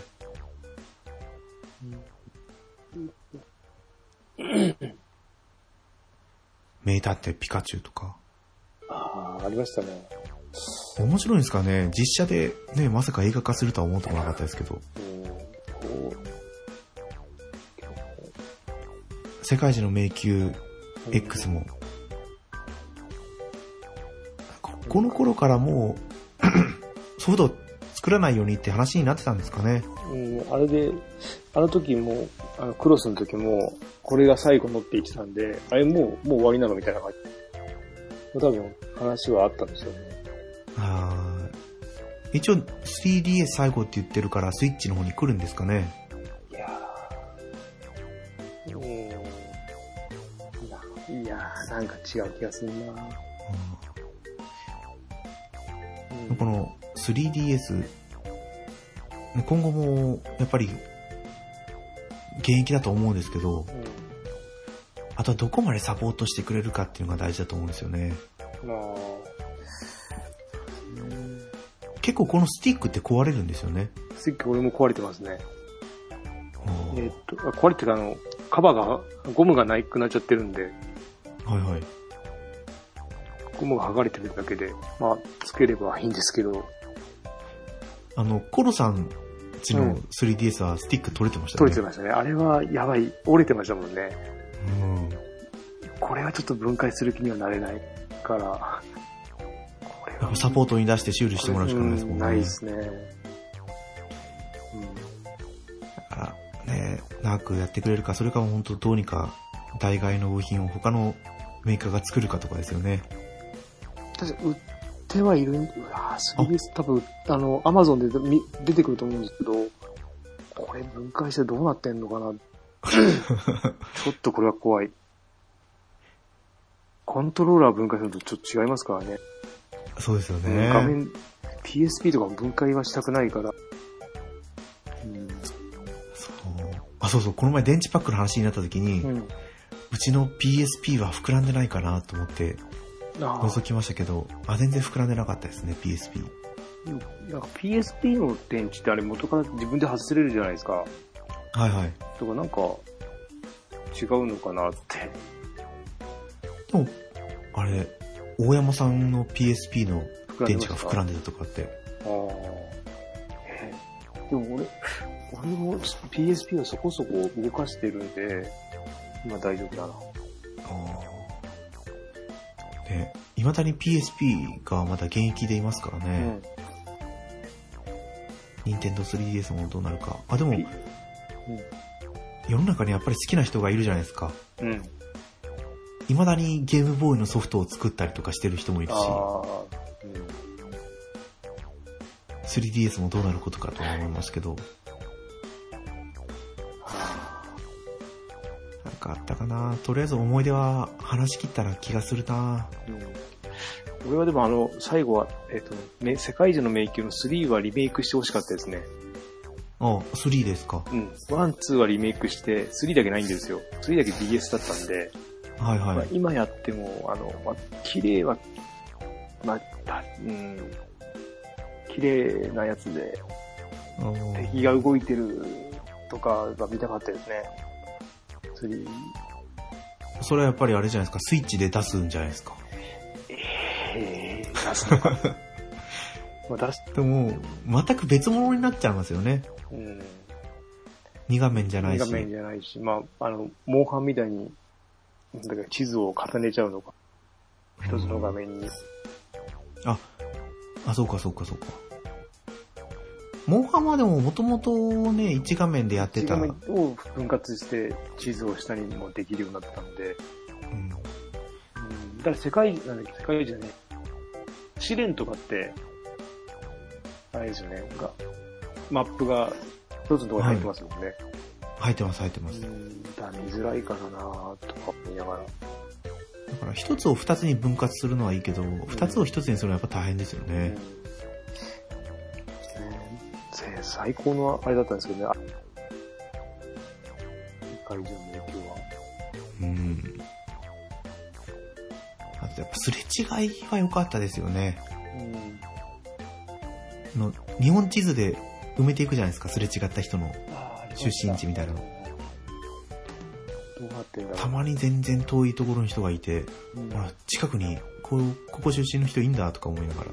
名探偵ピカチュウとか。ああ、ありましたね。面白いんですかね実写でね、まさか映画化するとは思ってもなかったですけど。世界一の迷宮う X も。ここの頃からもう、ソフト作らないようにって話になってたんですかね。うん、あれで、あの時も、あの、クロスの時も、これが最後のって言ってたんで、あれもう、もう終わりなのみたいな感じ。多分、話はあったんですよね。あー一応 3DS 最後って言ってるからスイッチの方に来るんですかね。いやー、うん、いやー、なんか違う気がするなうんこの 3DS、今後もやっぱり現役だと思うんですけど、うん。あとはどこまでサポートしてくれるかっていうのが大事だと思うんですよね。結構このスティックって壊れるんですよね。スティック俺も壊れてますね。えーっと、あ壊れてるあの、カバーが、ゴムがないくなっちゃってるんで、はいはい。ゴムが剥がれてるだけで、まあ、つければいいんですけど、あの、コロさんちのうん 3DS はスティック取れてましたね。取れてましたね。あれはやばい、折れてましたもんね。うん。これはちょっと分解する気にはなれないから、これはサポートに出して修理してもらうしかないですもんね。うないですね。あね、長くやってくれるか、それかも本当どうにか代替の部品を他のメーカーが作るかとかですよね。確か売ってはいるん、うわ 3DS 多分、あの、アマゾンでみ出てくると思うんですけど、これ分解してどうなってんのかな？ちょっとこれは怖い。コントローラー分解するとちょっと違いますからね。そうですよね。画面、PSP とかも分解はしたくないから。うん。そう。あ、そうそう、この前電池パックの話になった時に、うん。うちの PSP は膨らんでないかなと思ってあ覗きましたけど、あ、全然膨らんでなかったですね、PSP。PSP の電池ってあれ元から自分で外せれるじゃないですか。はいはい。とかなんか、違うのかなって。でも、あれ、大山さんの PSP の電池が膨らんででたとかって、ああ。えでも俺、俺も PSP はそこそこ動かしてるんで、今大丈夫だな。ね、未だに PSP がまだ現役でいますからね。任天堂 3DS もどうなるか。あ、でも、ピ世の中にやっぱり好きな人がいるじゃないですか。うん。うん。未だにゲームボーイのソフトを作ったりとかしてる人もいるし、ああ。うん。3DS もどうなることかとは思いますけど、かあったかなとりあえず思い出は話し切ったら気がするなうん、俺はでもあの、最後は、えっ、と、ね、世界中の迷宮の3はリメイクしてほしかったですね。あ、3ですか。うん。1、2はリメイクして、3だけないんですよ。3だけ DS だったんで、はいはい。まあ、今やっても、あの、まあ、綺麗は、まあ、たうん、綺麗なやつで、うん敵が動いてるとかが見たかったですね。3、それはやっぱりあれじゃないですか、スイッチで出すんじゃないですか？えー、出すのか。まあ、出す、でも、全く別物になっちゃいますよね。うん。2画面じゃないし。画面じゃないし、まあ、あの、モンハンみたいに、だから地図を重ねちゃうのか。一つの画面に。あ、あ、そうかそうかそうか。モンハンはでももともとね、1画面でやってた。一画面を分割して地図を下にもできるようになってたんで、うんうん、だから世界、なんだっけ、世界じゃねえ。試練とかって、あれですよね、が、マップが一つのところに入ってますもんね。入ってます入ってます。だ見づらいからなとか思いながら。から一つを二つに分割するのはいいけど、二つを一つにするのはやっぱ大変ですよね。うんね最高のあれだったんですけどね。あ世界中の影響は。うん。あとやっぱすれ違いは良かったですよね。うん。あの日本地図で埋めていくじゃないですか、すれ違った人の出身地みたいなの。たまに全然遠いところの人がいて、うん近くにここ出身の人いいんだとか思いながら。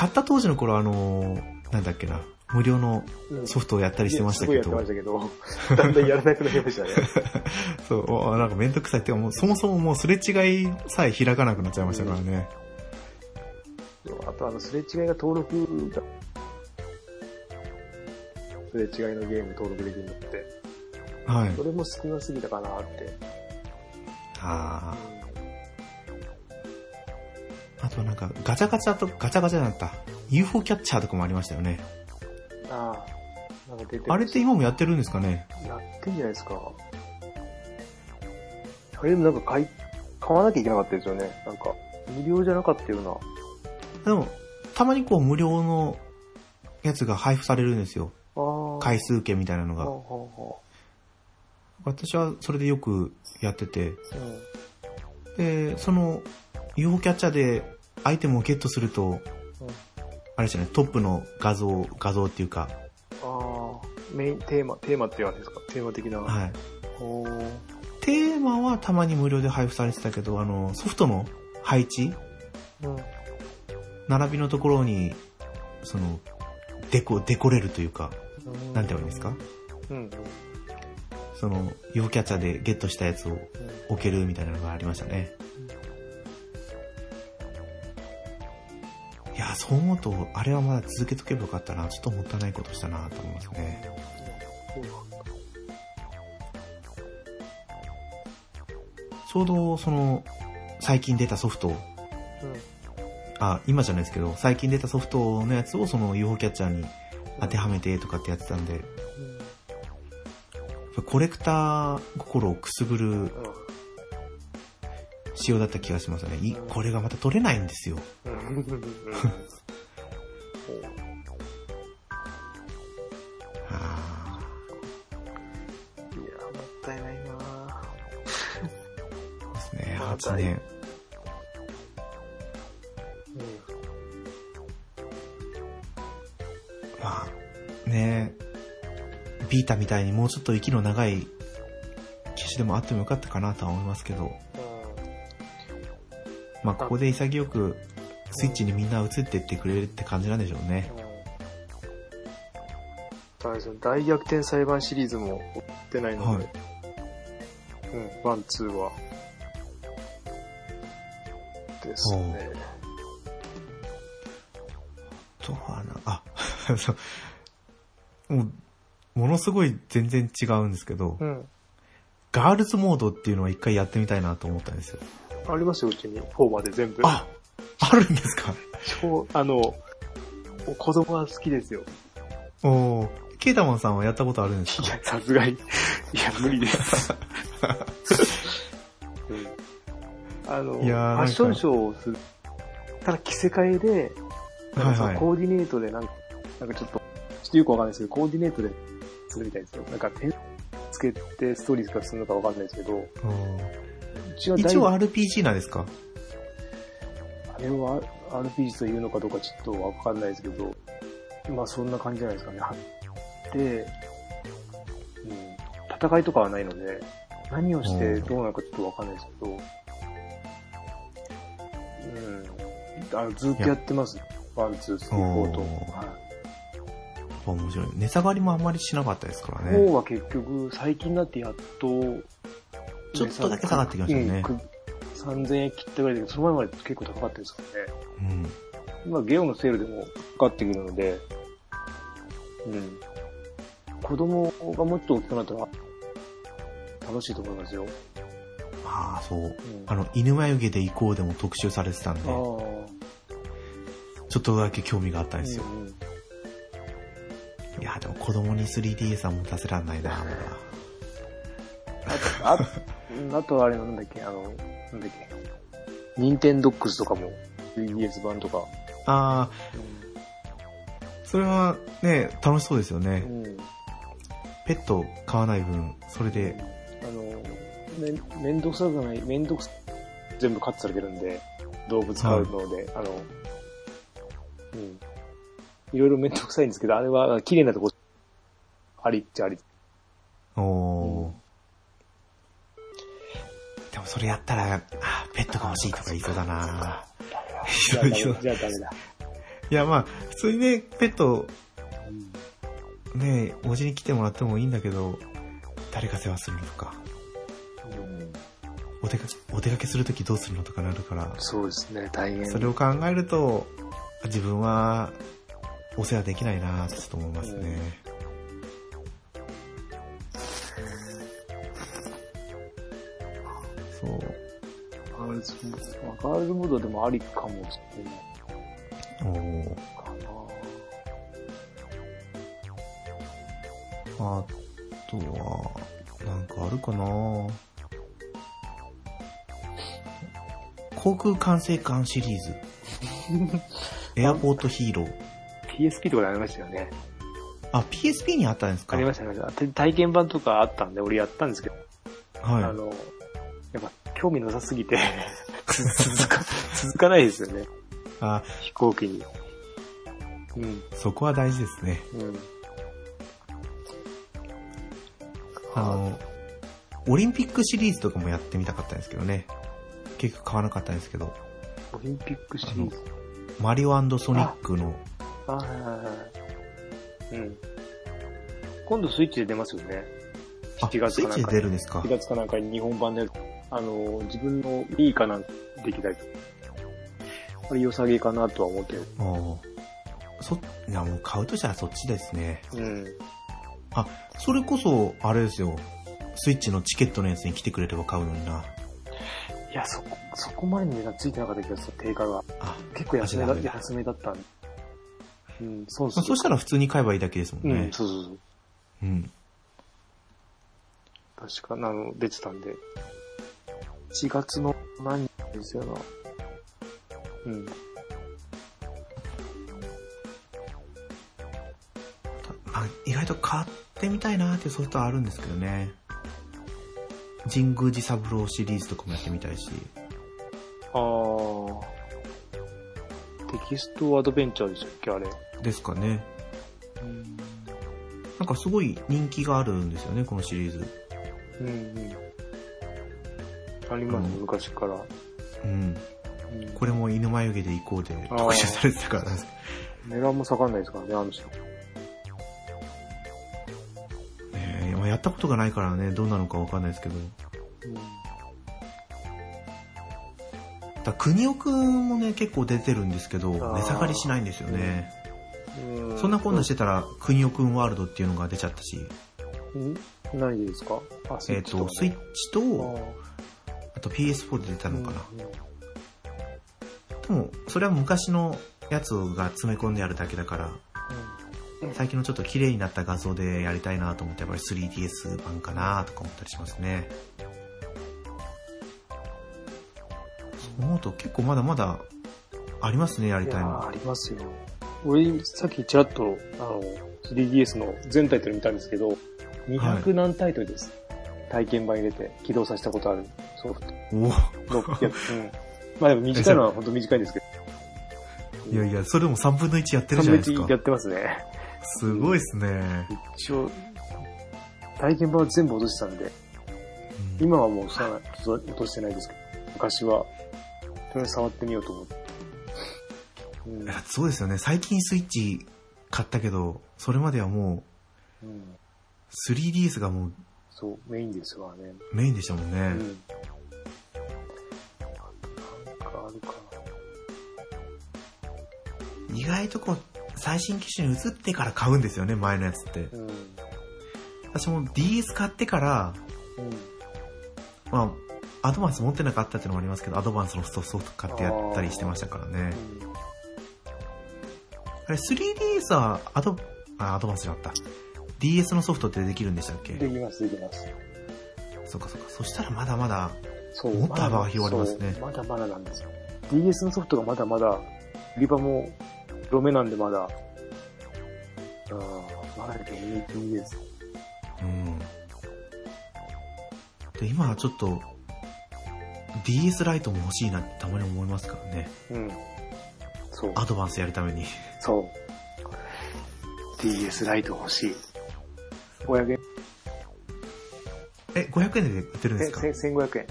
買った当時の頃あの、なんだっけな、無料のうんソフトをやったりしてましたけどいやすごいやって、ましたけど、だんだんやらなくなりましたね。そう、あなんかめんどくさいってもうそもそももうすれ違いさえ開かなくなっちゃいましたからね。あとあの、すれ違いが登録が、すれ違いのゲーム登録できるのって、はいそ。れも少なすぎたかなって。ああ。あとなんかガチャガチャと、ガチャガチャだった。UFO キャッチャーとかもありましたよね。ああ、なんか出てあれって今もやってるんですかね？やってんじゃないですか。あれでもなんか買い、買わなきゃいけなかったですよね。なんか、無料じゃなかったような。でも、たまにこう無料のやつが配布されるんですよ。回数券みたいなのはあが。は私はそれでよくやってて、あはあで、その UFO キャッチャーでアイテムをゲットすると、うん。うん。あれじゃない、トップの画像、画像っていうか、ああ、メイン、テーマ、テーマって言われですか？テーマ的な。はい。おーテーマはたまに無料で配布されてたけど、あの、ソフトの配置？うん。並びのところに、その、デコ、デコれるというか、なんて言うんですか？うん。うん。その、UFO キャッチャーでゲットしたやつを置けるみたいなのがありましたね。いや、そう思うと、あれはまだ続けとけばよかったな。ちょっともったいないことしたなと思いますね。ちょうどその、最近出たソフト、うん。あ、今じゃないですけど、最近出たソフトのやつをその UFO キャッチャーに当てはめてとかってやってたんで、コレクター心をくすぐるうん。仕様だった気がしますね。いこれがまた取れないんですよ。うん。うん。あいや、もったいないなですね、まあ8年。まあ、ね Vita みたいにもうちょっと息の長い機種でもあってもよかったかなとは思いますけど、まあここで潔くスイッチにみんな移ってってくれるって感じなんでしょうね。大逆転裁判シリーズも追ってないので、はいうん、 one、two は。ですね。とはな、あ、そう。もう、ものすごい全然違うんですけど、うん。ガールズモードっていうのは一回やってみたいなと思ったんですよ。ありますよ、うちに。4まで全部。ああるんですか？超、あの、子供は好きですよ。おー、ケータマンさんはやったことあるんですか？いや、さすがに。いや、無理です。うん、あの、ファッションショーをする。ただ着せ替えで、なんかコーディネートでなんか、なんかちょっと、ちょっとよくわかんないですけど、コーディネートでするみたいですよ。なんか点つけてストーリーとかするのかわかんないですけど、一応 RPG なんですか？あれは RPG というのかどうかちょっとわかんないですけど、まあそんな感じじゃないですかね。貼って、うん、戦いとかはないので、何をしてどうなるかちょっとわかんないですけど、うん、あのずっとやってます。 one、two、スリー、フォーと。はい面白い。値下がりもあんまりしなかったですからね。4は結局、最近になってやっと、ちょっとだけ下がってきましたよねうんく3000円切ったぐらいだけど、その前まで結構高かったですからね。うん。今、ゲオのセールでもかかってくるので、うん。子供がもっと大きくなったら、楽しいと思いますよ。ああ、そう。うん、あの、犬眉毛で行こうでも特集されてたんで、あちょっとだけ興味があったんですよ。うんうんいや、でも子供に 3DS は持たせらんないな。あと、ああとあれなんだっけ、あの、なんだっけ、ニンテンドックスとかも 3DS 版とか。ああ、それはね、楽しそうですよね。うん。うんペット飼わない分、それで、あの、め、めんどくさくない、めんどくさ、全部カットされてるんで、動物飼うので、あの、うん。いろいろめんどくさいんですけど、あれは綺麗なとこ、ありっちゃあり。おー。でもそれやったら、あーペットが欲しいとか言いそうだなじゃあダメだ。いや、まあ、普通にね、ペット、うんね、お家に来てもらってもいいんだけど、誰が世話するのとか、うんお出かけ、お出かけするときどうするのとかなるから、そうですね、大変。それを考えると、自分は、お世話できないなちょっと思いますね。ールズガールズモードでもありかもしれないおーかな。あとは、なんかあるかな航空管制艦シリーズ。エアポートヒーロー。PSP とかでありましたよね。あ、PSP にあったんですか？ありました、ありました。体験版とかあったんで、俺やったんですけど、あはい。の、やっぱ興味なさすぎて、続か、続かないですよね。あ、飛行機に。うん、そこは大事ですね。うん。あの、オリンピックシリーズとかもやってみたかったんですけどね。結局買わなかったんですけど、オリンピックシリーズ。マリオソニックの、あ、はいはいはい。うん。今度スイッチで出ますよね。7月スイッチで出るんですか7月かなんかに日本版で、あの、自分のいいかなんできたり。あれ良さげかなとは思ってる。あーそ、いやもう買うとしたらそっちですね。うん。あ、それこそ、あれですよ。スイッチのチケットのやつに来てくれれば買うのにな。いや、そこ、そこまで値段ついてなかった気がする、定価が。あ、結構安めだ、安めだったんで。うん、そうまあそう。そしたら普通に買えばいいだけですもんねうん、。そうそうそう。うん。確か、あの、出てたんで。1月の何日ですよな。うん。あ意外と買ってみたいなっていうソフトはあるんですけどね。神宮寺三郎シリーズとかもやってみたいし。あー。テキストアドベンチャーでしたっけ、あれ。ですかね。うん。なんかすごい人気があるんですよね、このシリーズ。うんうん。あります、うん昔から。うん。うんこれも犬眉毛で行こうで特集されてたからな んです値段も下がんないですからね、あの人。ねえまあやったことがないからね、どうなのかわかんないですけど。だ国尾くんもね、結構出てるんですけど、値下がりしないんですよね。うん。そんなこんなしてたら、国尾くんワールドっていうのが出ちゃったし、ん何でですか？あ、えっ、と、スイッチと、と PS4 で出たーのかな。でも、それは昔のやつが詰め込んであるだけだから、最近のちょっと綺麗になった画像でやりたいなと思って、やっぱり 3DS 版かなとか思ったりしますね。そう思うと結構まだまだありますね、やりたいのーあ。りますよ。俺、さっきちらっと、あの、3DS の全タイトル見たんですけど、200何タイトルです。体験版入れて起動させたことあるソフト。おお600、うん。まあでも短いのは本当短いんですけど。いやいや、それでも3分の1やってるじゃないですかや。ってますね。すごいっすね。一応、体験版は全部落としてたんで、うん今はもうさ落としてないですけど、昔は、とりあえず触ってみようと思って。うんそうですよね。最近スイッチ買ったけど、それまではもうん、う 3DS がもうそう、メインですわね。メインでしたもんね。うん。なんかあるか意外とこう、最新機種に移ってから買うんですよね、前のやつって。な。うん。うん。私も DS 買ってから、まあ、アドバンス持ってなかったっていうのもありますけど、アドバンスのソフト買ってやったりしてましたからね。あれ、3DS はアド、あ、アドバンスじゃなかった。DS のソフトってできるんでしたっけ？できます、できます。そっかそっか。そしたらまだまだ、そう。もっと幅が広がりますねまだまだなんですよ。DS のソフトがまだまだ、売り場も路面なんでまだ、ああ、まだ現役です。うん。で、今はちょっと、DS ライトも欲しいなってたまに思いますからね。うん。そう。アドバンスやるために。そう。DS ライト欲しい。500円え、500円で売ってるんですか？せせ1500円。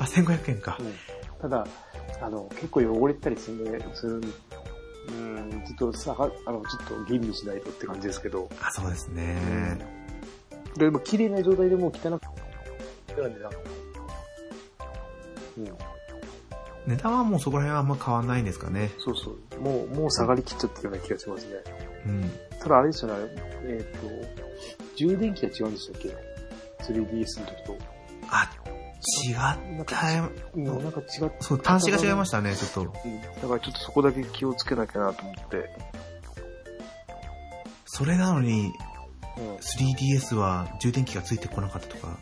あ、1500円かう。ん。ただ、あの、結構汚れたりするんで、するんうん、ちょっとさが、あの、ちょっと吟味しないとって感じですけど。あ、そうですね。でも、綺麗な状態でもう汚く、なんでな。うん。値段はもうそこら辺はあんま変わんないんですかね。そうそう。もう、もう下がりきっちゃってるような気がしますね。うん。ただあれですよね、えっ、と、充電器が違うんでしたっけ ?3DS の時と。あ、違ったよ。うん、なんか違っそう、端子が違いましたね、ちょっと。うん。だからちょっとそこだけ気をつけなきゃなと思って。それなのに、うん。3DS は充電器がついてこなかったとか。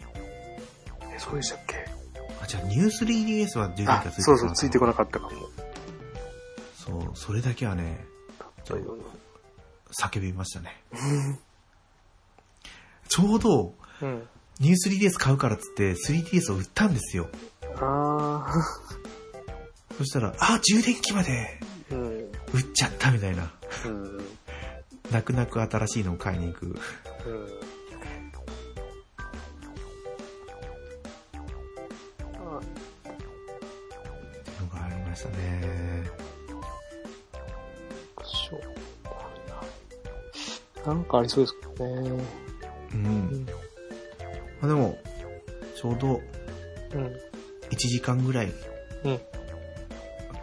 え、そうでしたっけ？あ、じゃあ、ニュー 3DS は充電器あがついてこなかった。そうそう、ついてこなかったかも。そう、それだけはね、叫びましたね。ちょうど、うん。ニュー 3DS 買うからっつって 3DS を売ったんですよ。あそしたら、あ、充電器までー。うん。売っちゃったみたいな。うん。泣く泣く新しいのを買いに行く。うん。あのがありましたね。なんかありそうですかね。時間ぐらい。うん。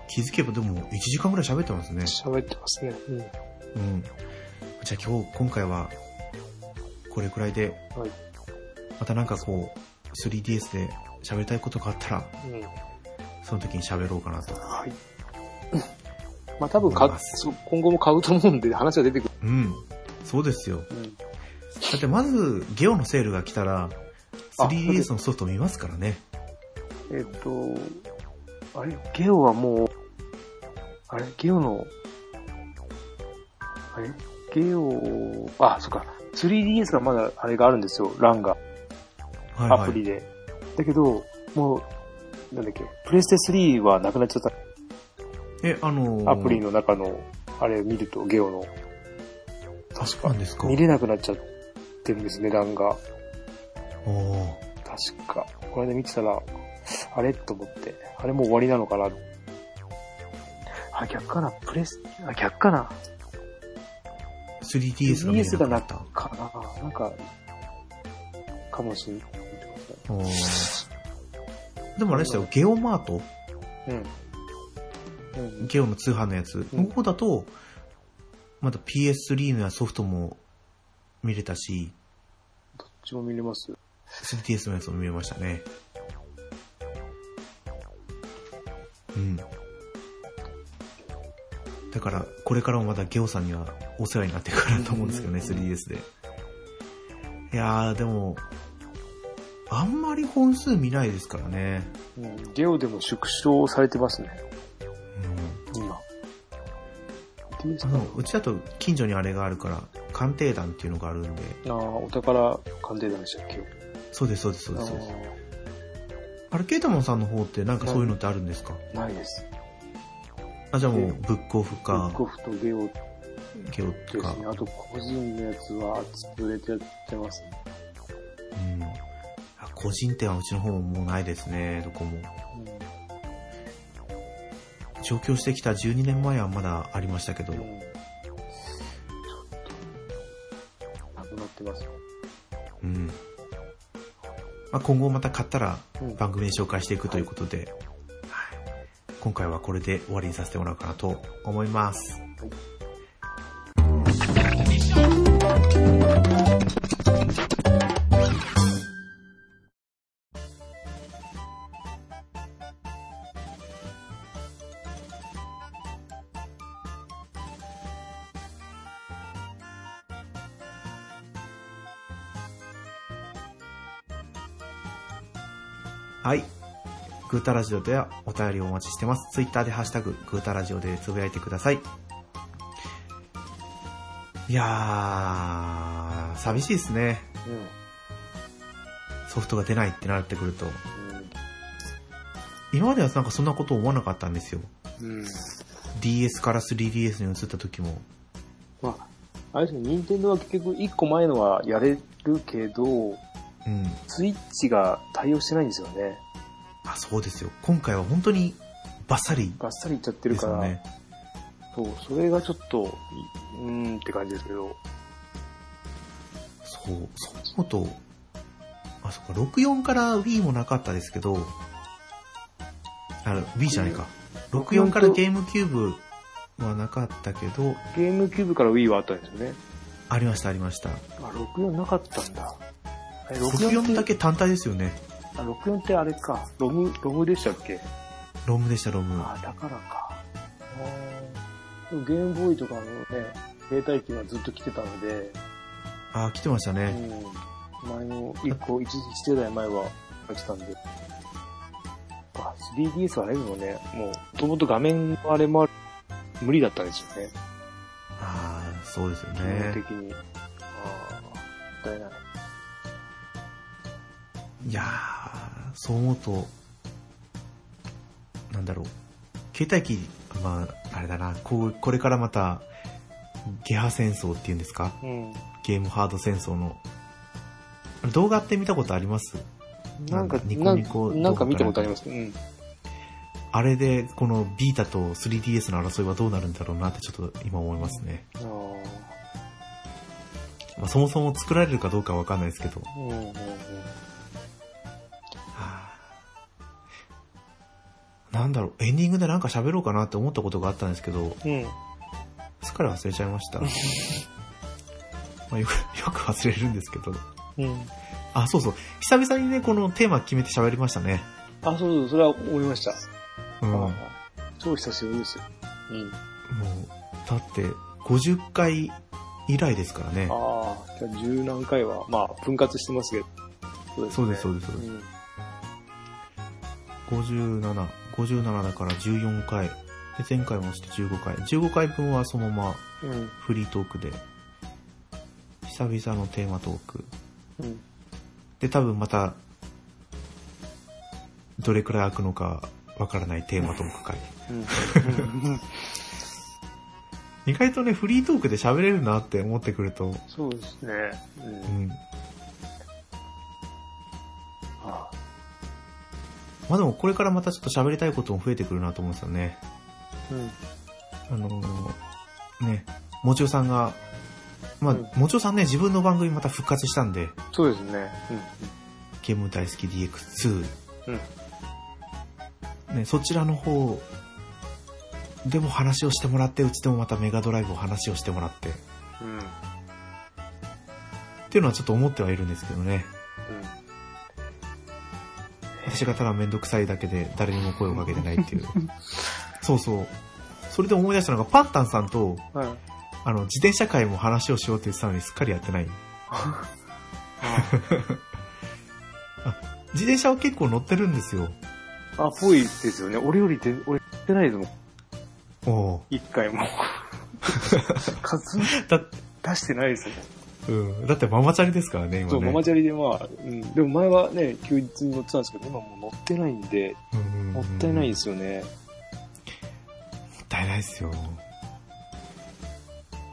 気づけばでも1時間ぐらい喋ってますね。喋ってますね。うん。うん。じゃあ今日、今回は、これくらいで、はい。またなんかこう、3DS で喋りたいことがあったら、うん。その時に喋ろうかなと。はい。まあ多分今後も買うと思うんで話は出てくる。うん。そうですよ。うん。だってまず、ゲオのセールが来たら、あ 3DS のソフト見ますからね。えっ、と、あれ、ゲオはもう、あれ、ゲオの、あれ、ゲオ、あ、そっか、3DS がまだあれがあるんですよ、ランが、はいはい。アプリで。だけど、もう、なんだっけ、プレステ3はなくなっちゃった。え、あのーアプリの中の、あれ見ると、ゲオの、確かですか。見れなくなっちゃってるんです、値段が。おー確か。これで見てたら、あれと思って、あれもう終わりなのかな。あ、逆かなプレス、あ、逆かな 3DS が見れ ?DS がなった。かななんか、かもしんない。でもあれでしたよ、ゲオマートうん。うん。ゲオの通販のやつの方だと、まだ PS3 のやソフトも見れたし、どっちも見れます 3DS のやつも見れましたね。うん。だから、これからもまだゲオさんにはお世話になっていくかなと思うんですけどね、うん 3DS で。いやー、でも、あんまり本数見ないですからね。うん。ゲオでも縮小されてますね、うん。今。あの、うちだと近所にあれがあるから、鑑定団っていうのがあるんで、ああ、お宝鑑定団でしたっけ？そうです、そうです、そうです。そうですああれ、ケイタモンさんの方ってなんかそういうのってあるんですか？あないです。あ、じゃあもううんブックオフブッかク、オフとゲオでゲオとか。あと個人のやつは潰れてやってますね。うん。あ個人店はうちの方ももうないですね、どこも。上京してきた12年前はまだありましたけどうん。、まあ、今後また買ったらうん。番組で紹介していくということで、はい。今回はこれで終わりにさせてもらおうかなと思います。ータラジオではお便りをお待ちしてます。ツイッターでハッシュタグ、グータラジオでつぶやいてください。いやー、寂しいですね。ソフトが出ないってなってくると。今まではなんかそんなこと思わなかったんですよ。うん。うん。DS から 3DS に移った時も。まあ、あれですね、任天堂は結局1個前のはやれるけど、うん。スイッチが対応してないんですよね。あ、そうですよ。今回は本当にバッサリがっさりいっちゃってるから。そう、それがちょっと、いうーんって感じですけど、そう、そう思うと、あ、そっか、64から Wii もなかったですけど、あ、Wii じゃないか。64からゲームキューブはなかったけど、ゲームキューブから Wii はあったんですよね。ありました、ありました。あ、64なかったんだ。え、64ってだけ単体ですよね。あ、64ってあれか。ロム、ロムでしたっけ？ロムでした、ロム。あ、だからか。ゲームボーイとかのね、携帯機はずっと来てたので、あ、来てましたうね。ん。前の1個、1, 一世代前は来てたんで。あ、3DS はあれでもね、もう、もともと画面のあれもある無理だったんですよね。ああ、そうですよ基本ね。的に。ああ、もったいない。いやー、そう思うと、なんだろう。携帯機、まあ、あれだな、こう、これからまた、ゲハ戦争っていうんですか？うん。ゲームハード戦争の。動画って見たことあります？なんか、ニコニコなんか見たことありますね。うん。あれで、このビータと 3DS の争いはどうなるんだろうなってちょっと今思いますね。あまあ、そもそも作られるかどうかはわかんないですけど。あ。うんうんうん。なんだろう、エンディングでなんか喋ろうかなって思ったことがあったんですけど、うん。すっかり忘れちゃいました。まあよく、よく忘れるんですけど。うん。あ、そうそう。久々にね、このテーマ決めて喋りましたね。あ、そうそう、それは思いました。うん。超久しぶりですよ。うん。もう、だって、50回以来ですからね。ああ、じゃあ十何回は、まあ、分割してますけど。そうです、そううです、そうです。ん。57、57だから14回。で、前回もして15回。15回分はそのままうん。フリートークで、久々のテーマトーク。うん。で、多分また、どれくらい開くのかわからないテーマトーク会。うん。意外とね、フリートークで喋れるなって思ってくると、そうですね。う。うんまあでもこれからまたちょっと喋りたいことも増えてくるなと思うんですよね。うん。あのーね、もちおさんが、まあ、うんもちおさんね、自分の番組また復活したんで、そうですね。ゲーム大好き DX2。うん。うん。ね、そちらの方でも話をしてもらって、うちでもまたメガドライブを話をしてもらって、っうん。ていうのはちょっと思ってはいるんですけどね。うん。私がただめんどくさいだけで誰にも声をかけてないっていう。そうそう。それで思い出したのが、パンタンさんと、はい。あの、自転車会も話をしようって言ってたのにすっかりやってない。自転車は結構乗ってるんですよ。あ、ぽいですよね。俺よりで、俺やってないですもん。おお一回も。数出してないですね。うん。だってママチャリですからね、今ね。そう、ママチャリでまあ、うん。でも前はね、休日に乗ってたんですけど、今もう乗ってないんで、うんもったいないですよね。もったいないですよ。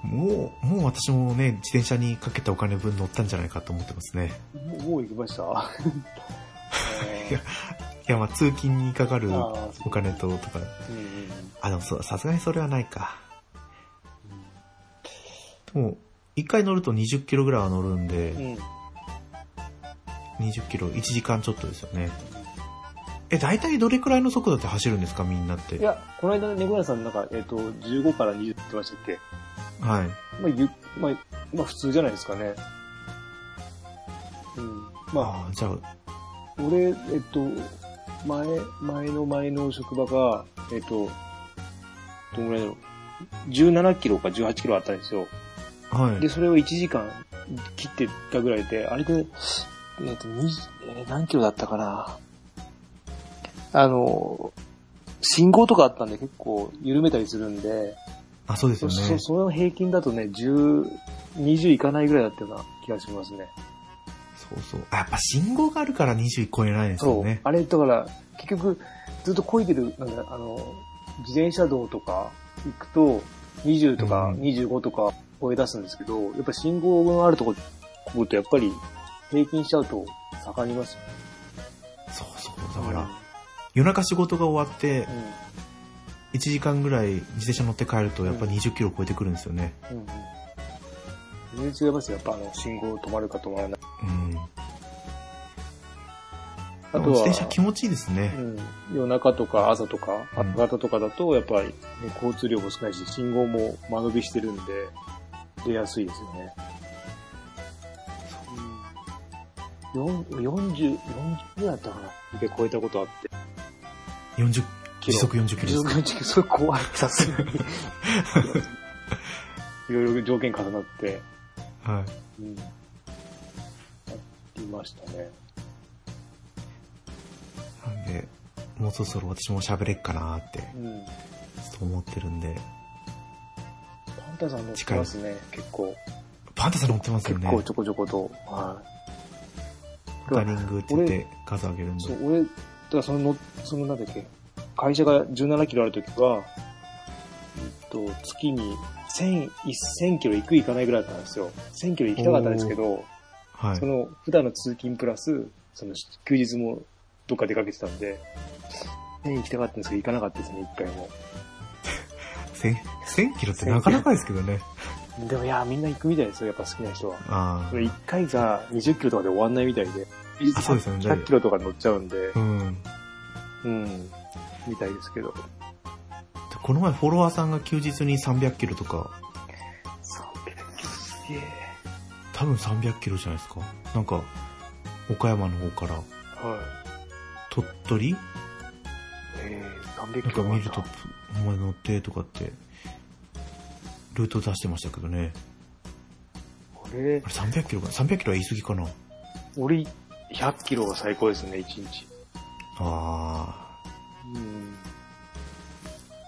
もう、もう私もね、自転車にかけたお金分乗ったんじゃないかと思ってますね。もうもう行きました いやいや、まあ通勤にかかるお金と、とか。うんうんあ、でもそうさすがにそれはないか。でも、一回乗ると20キロぐらいは乗るんで、うん。うん。20キロ、1時間ちょっとですよね。え、大体どれくらいの速度で走るんですか、みんなって？いや、この間、猫屋さんなんか、えっ、と、15から20って言ってましたっけはい。まあ、ゆ、まあ、まあ、普通じゃないですかね。うん。まあ、ああ、じゃあ、俺、えっと、前、前の前の職場が、えっと、どんぐらいだろう。17キロか18キロあったんですよ。はい。で、それを1時間切ってたぐらいで、あれで、えっと、20えー何キロだったかな。あの、信号とかあったんで結構緩めたりするんで、あ、そうですよね。そその平均だとね、10、20いかないぐらいだったような気がしますね。そうそう。あやっぱ信号があるから20超えないんですそう。よね。あれ、だから、結局、ずっと漕いでる、なんだ、あの、自転車道とか行くと、20とかうん25とか超え出すんですけど、やっぱ信号のあるとこ漕ぐと、やっぱり平均しちゃうと下がりますよ。そうそう。だから、夜中仕事が終わって、1時間ぐらい自転車乗って帰ると、やっぱ20キロ超えてくるんですよね。うん。うん。全然違いますよ。やっぱあの、信号止まるか止まらない。うん。あとは、自転車気持ちいいですね。うん、夜中とか朝とか、うん。朝方とかだと、やっぱり、ね、交通量も少ないし、信号も間延びしてるん。で、出やすいですよね。うん、40、40ぐらいだったかなで超えたことあって。40、キロ時速40キロ時速40キロ、それ怖い、さすがに。いろいろ条件重なって、はい。うん。やりましたね。なんで、もうそろそろ私も喋れっかなーって、うん。ちょっと思ってるんで、パンタさん乗ってますね、結構。パンタさん乗ってますよね。結構ちょこちょこと。はい。ポタリングって言って数上げるんで。、そう俺、だからそのの、そのなんだっけ、会社が17キロあるときは、えっと、月に1000、1000キロ行く行かないぐらいだったんですよ。1000キロ行きたかったんですけど、はいそ。の、普段の通勤プラス、その、休日もどっか出かけてたんで、1000行きたかったんですけど、行かなかったですね、一回も。1000 1000キロってなかなかですけどね。でもいや、みんな行くみたいですよ、やっぱ好きな人は。あこれ1回が20キロとかで終わんないみたいで、あ。そうですよね。100キロとか乗っちゃうんで、うん。うん、みたいですけど。でこの前フォロワーさんが休日に300キロとか、300キロすげえ。多分300キロじゃないですか。なんか、岡山の方から、は鳥取？い。えー、300なんかキロ見ると、お前乗ってとかって、ルート出してましたけどね。俺あ、れ300キロか、300キロは言い過ぎかな。俺、100キロが最高ですね、1日。あうん。ー。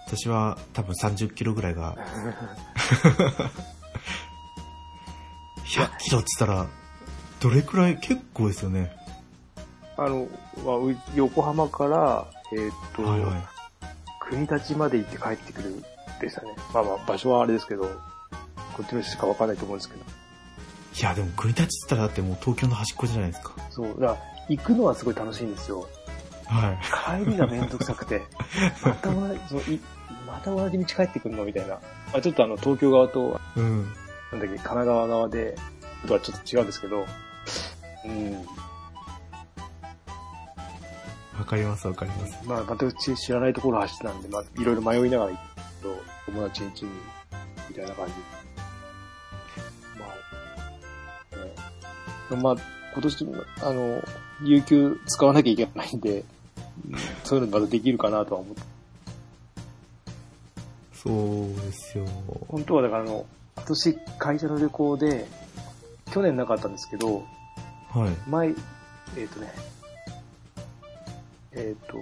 私は多分30キロぐらいが、100キロって言ったら、どれくらい結構ですよね。あの、まあう横浜から、えーっと、はいはい。国立まで行って帰ってくるでしたね。まあまあ、場所はあれですけど、こっちの人しかわかんないと思うんですけど。いや、でも国立って言ったらだってもう東京の端っこじゃないですか。そう、だから、行くのはすごい楽しいんですよ。はい。帰りがめんどくさくて、また同じ、そのいまた同じ道帰ってくるの？みたいな。あちょっとあの、東京側と、うん。なんだっけ、神奈川側で、とはちょっと違うんですけど、うん。わかりますわかります。まあ、私知らないところ走ってたんで、まあ、いろいろ迷いながら行くと、友達ん家に、みたいな感じ。まあ、ね、まあ、今年、あの、有給使わなきゃいけないんで、うんそういうのまだできるかなとは思って。そうですよ。本当はだからあの、今年会社の旅行で、去年なかったんですけど、はい。前、えっ、とね、えっ、と、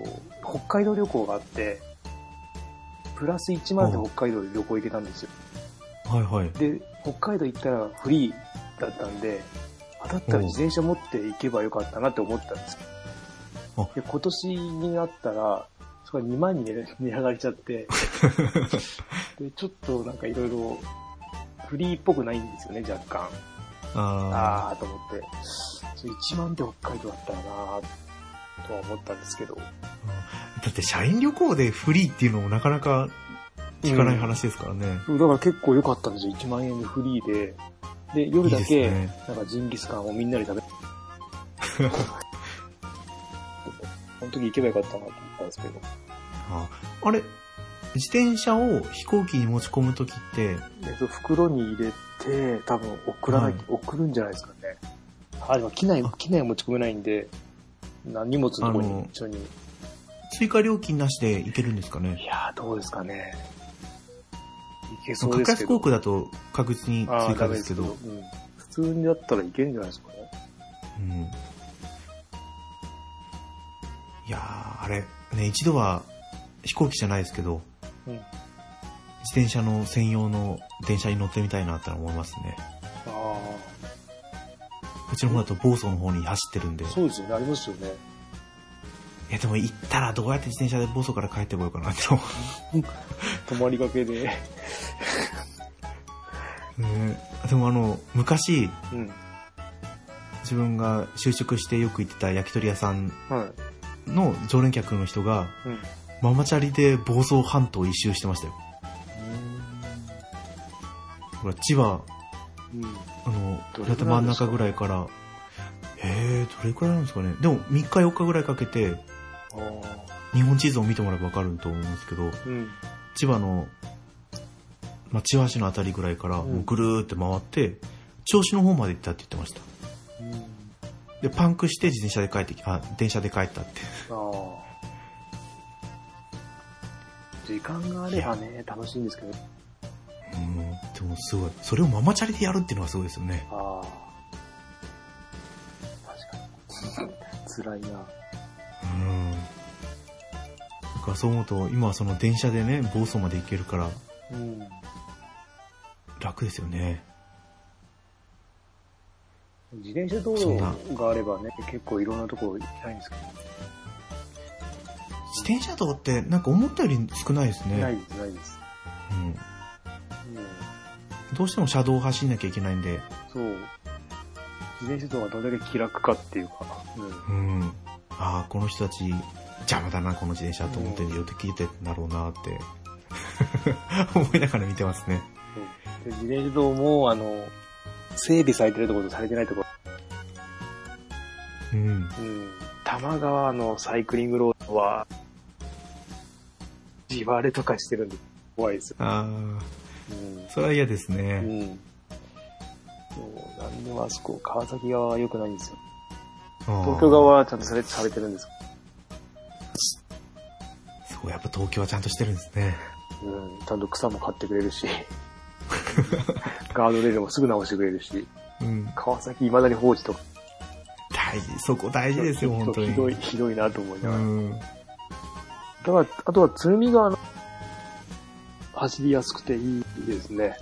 北海道旅行があって、プラス1万で北海道で旅行行けたんですよ。はいはい。で、北海道行ったらフリーだったんで、当たったら自転車持って行けばよかったなって思ったんです。あで、今年になったら、それが2万に値 値上がりしちゃって、で、ちょっとなんかいろいろ、フリーっぽくないんですよね、若干。ああーと思って、それ1万で北海道だったらなーとは思ったんですけど。ーだって社員旅行でフリーっていうのもなかなか聞かない話ですからね。だから結構良かったんですよ、1万円でフリーで。で、夜だいいけ、なんかジンギスカンをみんなで食べ、その時行けばよかったなと思ったんですけど。ああれ、自転車を飛行機に持ち込むときって、えっと、袋に入れて、多分送らない、はい送るんじゃないですかね。あ、でも機内、機内は持ち込めないんで、な荷物のとこに一緒に。追加料金なしで行けるんですかいね。やー、どうですかね。いけそう格ですけど。安航空だと確実に追加ですけど。ダメうん。普通にだったらいけるんじゃないですかね。うん。いやー、あれ、ね、一度は飛行機じゃないですけど、うん。自転車の専用の電車に乗ってみたいなって思いますね。あうちの方だと房総の方に走ってるんで。あ、そうですよね。ありますよね。いやでも行ったらどうやって自転車で房総から帰ってこようかなって思泊まりがけで。う。ねでもあの、昔、うん。自分が就職してよく行ってた焼き鳥屋さんはい。の常連客の人が、うん。ママチャリで房総半島一周してましたよ。ほら、千葉、うん。あの、だって真ん中ぐらいから、えー、どれくらいなんですかね。でも3日4日ぐらいかけて。日本地図を見てもらえばわかると思うんですけど、うん。千葉の、まあ、千葉市のあたりぐらいから、うんもうぐるーって回って、銚子の方まで行ったって言ってました。うん。で、パンクして自転車で帰ってき、あ、電車で帰ったって。時間があればね、楽しいんですけど。うん、でもすごい。それをママチャリでやるっていうのがすごいですよね。ああ。確かに。辛いな。うん。だからそう思うと、今はその電車でね、房総まで行けるからうん。楽ですよね。自転車道路があればね、結構いろんなところ行きたいんですけ自転車道ってなんか思ったより少ないですど、ないね。です、ないです。うん。うん。どうしても車道を走んなきゃいけないんで、そう。自転車道がどれだけ気楽かっていうか、うん。うん。ああ、この人たち邪魔だな、この自転車と思って寄って聞いてんだろうなって、思いながら見てますね。で自転車道も、あの、整備されてるところとされてないところ、うん。うん。多摩川のサイクリングロードは、地割れとかしてるんで怖いですよ。ああ、うん。それは嫌ですうね。ん。そう、なんでもあそこ、川崎側は良くないんですよ。東東京側はちゃんとされされてるんですそう、やっぱ東京はちゃんとしてるんですね。うん、ちゃんと草も買ってくれるし、ガードレールもすぐ直してくれるし、うん。川崎未だに放置とか、大事、そこ大事ですよ、本当に。ひどい、ひどいなと思いながら。うん。だから、あとは鶴見川の走りやすくていいですね。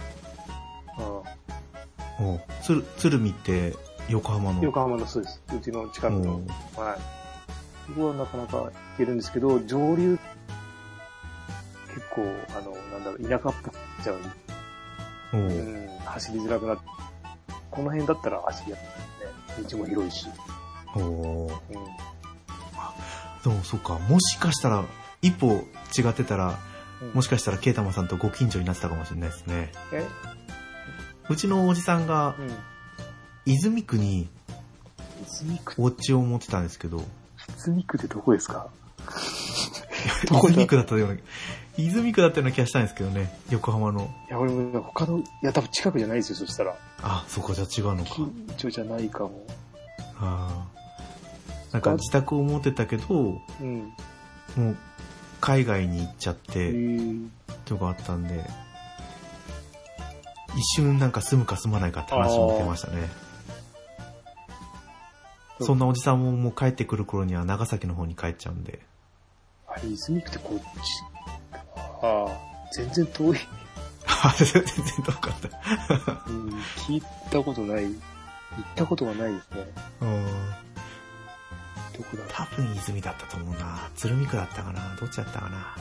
うおう鶴、鶴見って横浜の？ん、横浜のそうです。うちの近くの。はい。そこはなかなか行けるんですけど、上流、結構、あの、なんだろう、田舎っぽくなっちゃう。おううん、走りづらくなって、この辺だったら走りやすいね。道も広いし。おううん。でも、そうか。もしかしたら、一歩違ってたら、もしかしたら、ケイタマさんとご近所になってたかもしれないですね。え？うちのおじさんが、うん。泉区に泉区、お家を持ってたんですけど、泉区ってどこですか？ど こだ泉区だったような、泉区だったような気がしたんですけどね、横浜の。いや、俺も他の、いや、多分近くじゃないですよ、そしたら。あ、そこじゃ違うのか。近所じゃないかも。あーなんか自宅を持ってたけど、うん。もう海外に行っちゃっへて、ーとかあったんで、一瞬なんか住むか住まないかって話も出ましたね。そんなおじさんももう帰ってくる頃には長崎の方に帰っちゃうんで。あれ、泉区ってこっち。ああ、全然遠い。あ全然遠かった。うん、聞いたことない。行ったことがないですね。うんどこだ多分泉だったと思うな。鶴見区だったかな。どっちだったかな。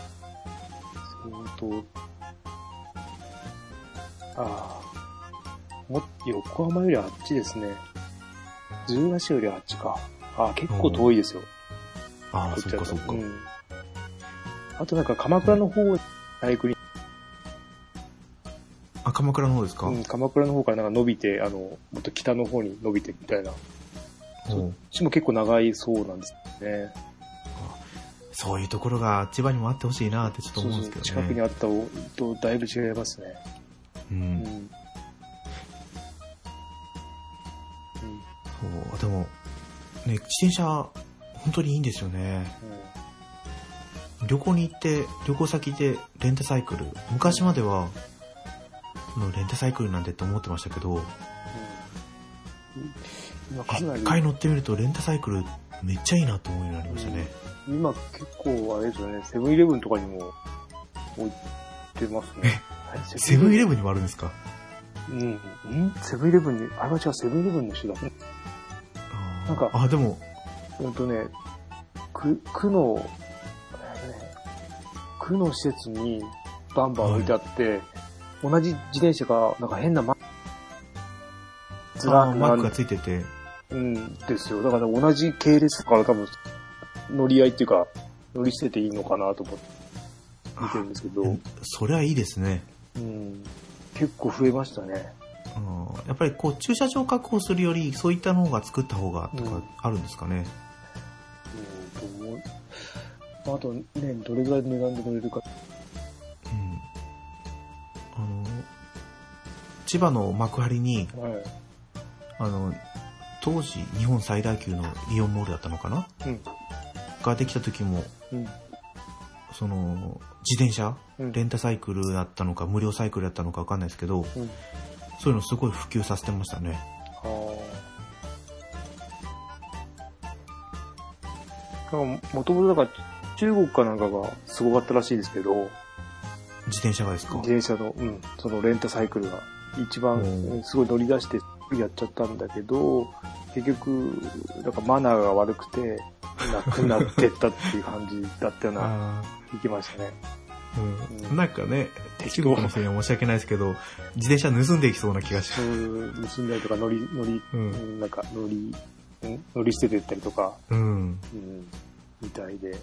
相当。ああ。も横浜よりあっちですね。鶴ヶ市よりあっちか。ああ、結構遠いですよ。ああ、そっかそっか。うん。あとなんか鎌倉の方、大学に、あ、鎌倉の方ですか、うん、鎌倉の方からなんか伸びて、あの、もっと北の方に伸びてみたいな。そっちも結構長いそうなんですね。そういうところが千葉にもあってほしいなってちょっと思うんですけどね。近くにあったとだいぶ違いますね。う。うんん。うんそう、でも、ね、自転車、本当にいいんですよね。旅行に行って、旅行先でレンタサイクル。昔までは、のレンタサイクルなんてって思ってましたけど、うん一、回乗ってみるとレンタサイクルめっちゃいいなと思うようになりましたね。今結構あれですよね、セブンイレブンとかにも置いてますね。セブンイレブブンにもあるんですか？ンうん。ん？セブンイレブンに、あれは違う、セブンイレブンの人だ。あー。なんかあ、でも、うんとね、区、区の、区の施設にバンバン置いてあって、同じ自転車がなんか変なマずらあーマークがついてて、うんですよ。だから同じ系列から多分乗り合いっていうか、乗り捨てていいのかなと思って見てるんですけど、うんそれはいいですね。うん、結構増えましたね。うんやっぱりこう駐車場確保するよりそういったのが作った方がとうんかあるんですかね。うん、う。あとね、どれぐらいの値段で乗れるか。うんあの千葉の幕張にはい。あの当時日本最大級のイオンモールだったのかな？うん。ができた時もうん。その自転車？うん。レンタサイクルだったのか無料サイクルだったのか分かんないですけどうん。そういうのすごい普及させてましたね。もともとだから、中国かなんかがすごかったらしいですけど、自転車がですか？自転車の、うん、そのレンタサイクルが一番すごい乗り出してやっちゃったんだけど、結局、なんかマナーが悪くて、なくなってったっていう感じだったような、あ聞きましたね。ーううん。ん、なんかね中国の人には申し訳ないですけど自転車盗んでいきそうな気がしそういう、盗んだりとか乗り、乗り、ううん。ん、なんか乗り、ん乗り捨ててったりとか、うん。うん、みたいで。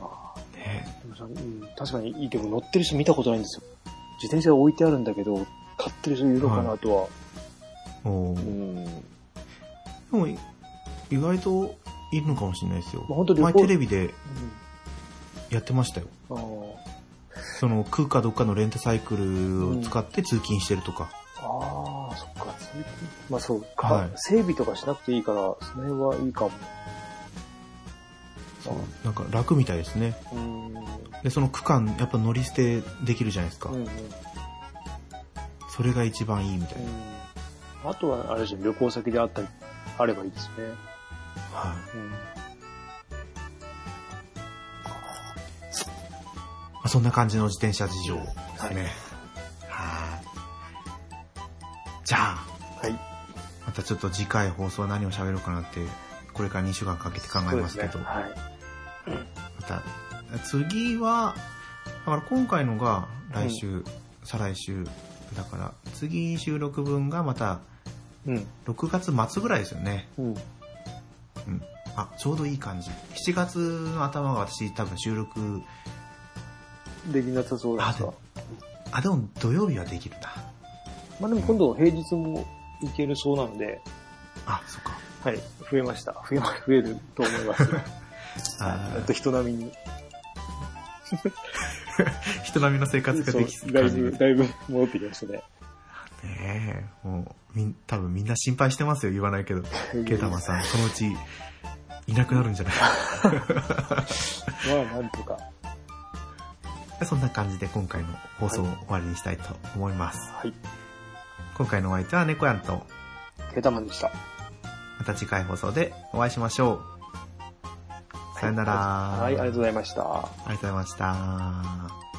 まあ、ね。でもさうん、確かに、でも乗ってる人見たことないんですよ。自転車置いてあるんだけど、買ってる人いるのかなとは。おーうん。でも意外といるのかもしれないですよまあ、本当に前テレビでうんやってましたよあーその空かどっかのレンタサイクルを使って通勤してるとか、あー、そっか。そういうまあそうか、はい整備とかしなくていいから、その辺はいいかも。そうなんか楽みたいですね。うん。で、その区間、やっぱ乗り捨てできるじゃないですか。うんうん。それが一番いいみたいな。あとは、あれですね、旅行先であったり、あればいいですね。はい。うん。まあ、そんな感じの自転車事情ですね。はい。じゃあ、はい。またちょっと次回放送は何を喋ろうかなって、これから2週間かけて考えますけど、ねはい。また、次は、だから今回のが来週、再来週、だから次収録分がまたうん。6月末ぐらいですよね。うん。うん。あ、ちょうどいい感じ。7月の頭が私多分収録、できなさそうですか？あ、でも土曜日はできるな。まあでも今度平日も行けるそうなので、あ、そっか。はい。増えました。増えま、増えると思います。ああと人並みに。人並みの生活ができだいぶ、だいぶ戻ってきましたね。ねえ、もう、みん、多分みんな心配してますよ、言わないけど。ケイタマさん、そのうち、いなくなるんじゃない？まあ、なんとか。そんな感じで今回の放送を終わりにしたいと思います。はい。今回のお相手は猫やんと、ケータマンでした。また次回放送でお会いしましょう。さよなら。はい、ありがとうございました。ありがとうございました。